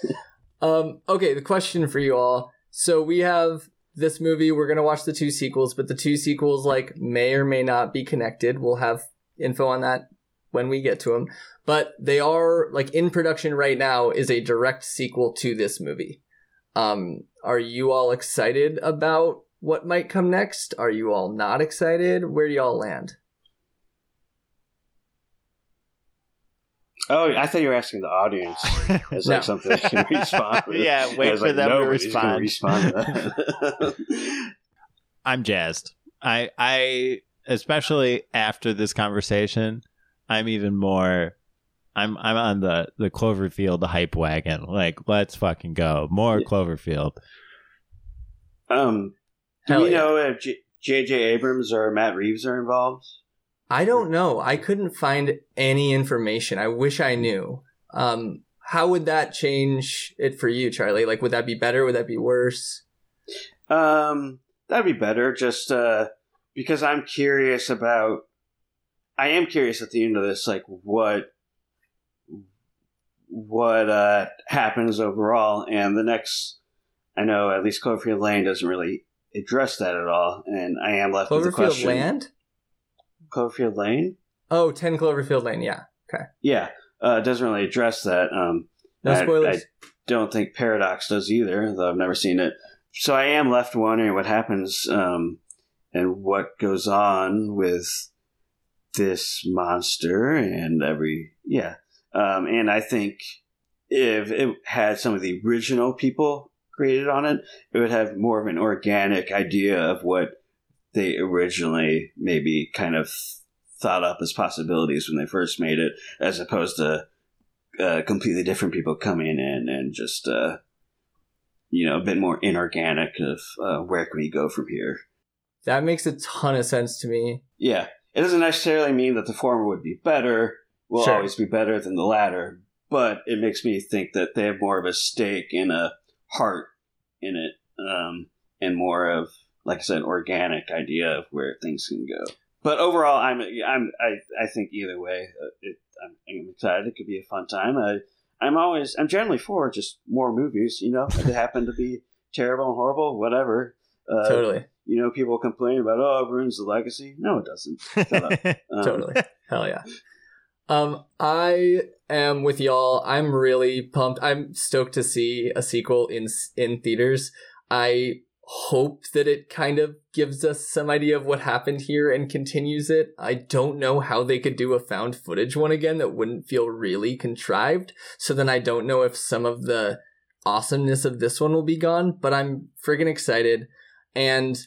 um, okay, the question for you all. So we have this movie. We're gonna watch the two sequels, but the two sequels like may or may not be connected. We'll have info on that when we get to them. But they are like in production right now. Is a direct sequel to this movie. Um, are you all excited about what might come next? Are you all not excited? Where do y'all land? Oh, I thought you were asking the audience. It's No. like something they can respond. Yeah, wait for like, them to respond. respond to. I'm jazzed. I I especially after this conversation, I'm even more I'm I'm on the the Cloverfield hype wagon. Like, let's fucking go. More Yeah. Cloverfield. um, do Hell we yeah. know if J- J.J. Abrams or Matt Reeves are involved? I don't know. I couldn't find any information. I wish I knew. Um, how would that change it for you, Charlie? Like, would that be better? Would that be worse? Um, that'd be better. Just uh, because I'm curious about. I am curious at the end of this, like what what uh happens overall, and the next. I know at least Cloverfield Lane doesn't really address that at all, and I am left with the question. Land? Cloverfield Lane. Oh, 10 Cloverfield Lane, yeah. Okay. Yeah, uh, it doesn't really address that. Um, No I- spoilers. I don't think Paradox does either, though I've never seen it. So I am left wondering what happens um, and what goes on with this monster and every yeah. Um, and I think if it had some of the original people created on it, it would have more of an organic idea of what they originally maybe kind of thought up as possibilities when they first made it, as opposed to uh, completely different people coming in and just uh, you know a bit more inorganic of uh, where can we go from here. That makes a ton of sense to me. Yeah, it doesn't necessarily mean that the former would be better. Will Sure. always be better than the latter, but it makes me think that they have more of a stake and a heart in it, um, and more of, like I said, organic idea of where things can go. But overall, I'm I'm I, I think either way, uh, it, I'm, I'm excited. It could be a fun time. I I'm always I'm generally for just more movies. You know, if they happen to be terrible and horrible, whatever. Uh, totally. You know, people complain about oh, it ruins the legacy. No, it doesn't. Um, totally. Hell yeah. Um, I am with y'all. I'm really pumped. I'm stoked to see a sequel in in theaters. I hope that it kind of gives us some idea of what happened here and continues it. I don't know how they could do a found footage one again that wouldn't feel really contrived. So then I don't know if some of the awesomeness of this one will be gone, but I'm friggin' excited. And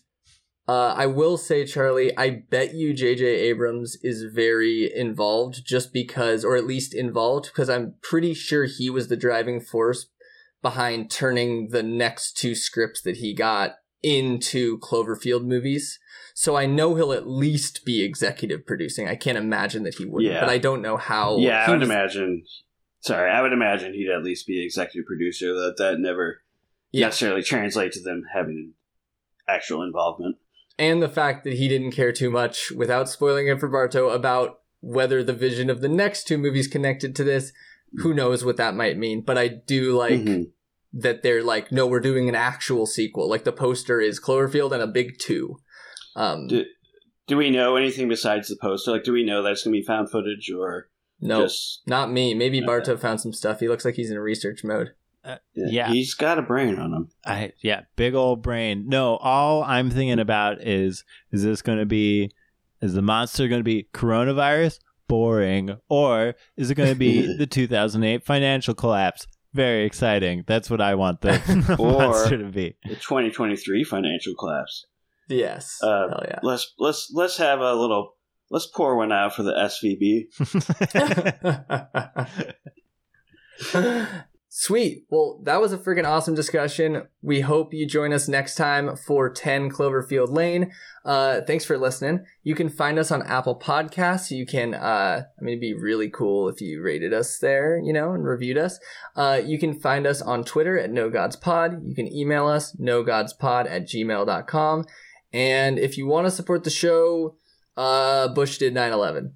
uh, I will say, Charlie, I bet you J.J. Abrams is very involved just because, or at least involved, because I'm pretty sure he was the driving force behind turning the next two scripts that he got into Cloverfield movies. So I know he'll at least be executive producing. I can't imagine that he wouldn't, Yeah. but I don't know how. yeah, I would was- imagine. Sorry, I would imagine he'd at least be executive producer. That that never Yeah. necessarily translate to them having actual involvement. and the fact that he didn't care too much, without spoiling it for Barto, about whether the vision of the next two movies connected to this. Who knows what that might mean? But I do like Mhm. That they're like, no, we're doing an actual sequel. Like the poster is Cloverfield and a big two. Um, Do, do we know anything besides the poster? Like, do we know that's going to be found footage or no, just? not me. Maybe Okay. Barto found some stuff. He looks like he's in research mode. Yeah. he's got a brain on him. I yeah, big old brain. No, all I'm thinking about is is this going to be is the monster going to be coronavirus? Boring. Or is it going to be the 2008 financial collapse? Very exciting. That's what I want the, the monster to be. The 2023 financial collapse. Yes. Uh, Hell yeah. Let's let's let's have a little. Let's pour one out for the SVB. Sweet. Well, that was a freaking awesome discussion. We hope you join us next time for 10 Cloverfield Lane. Uh, thanks for listening. You can find us on Apple Podcasts. You can, uh, I mean, it'd be really cool if you rated us there, you know, and reviewed us. Uh, you can find us on Twitter at No Gods Pod. You can email us, nogodspod at gmail.com. And if you want to support the show, uh, Bush did 9 11.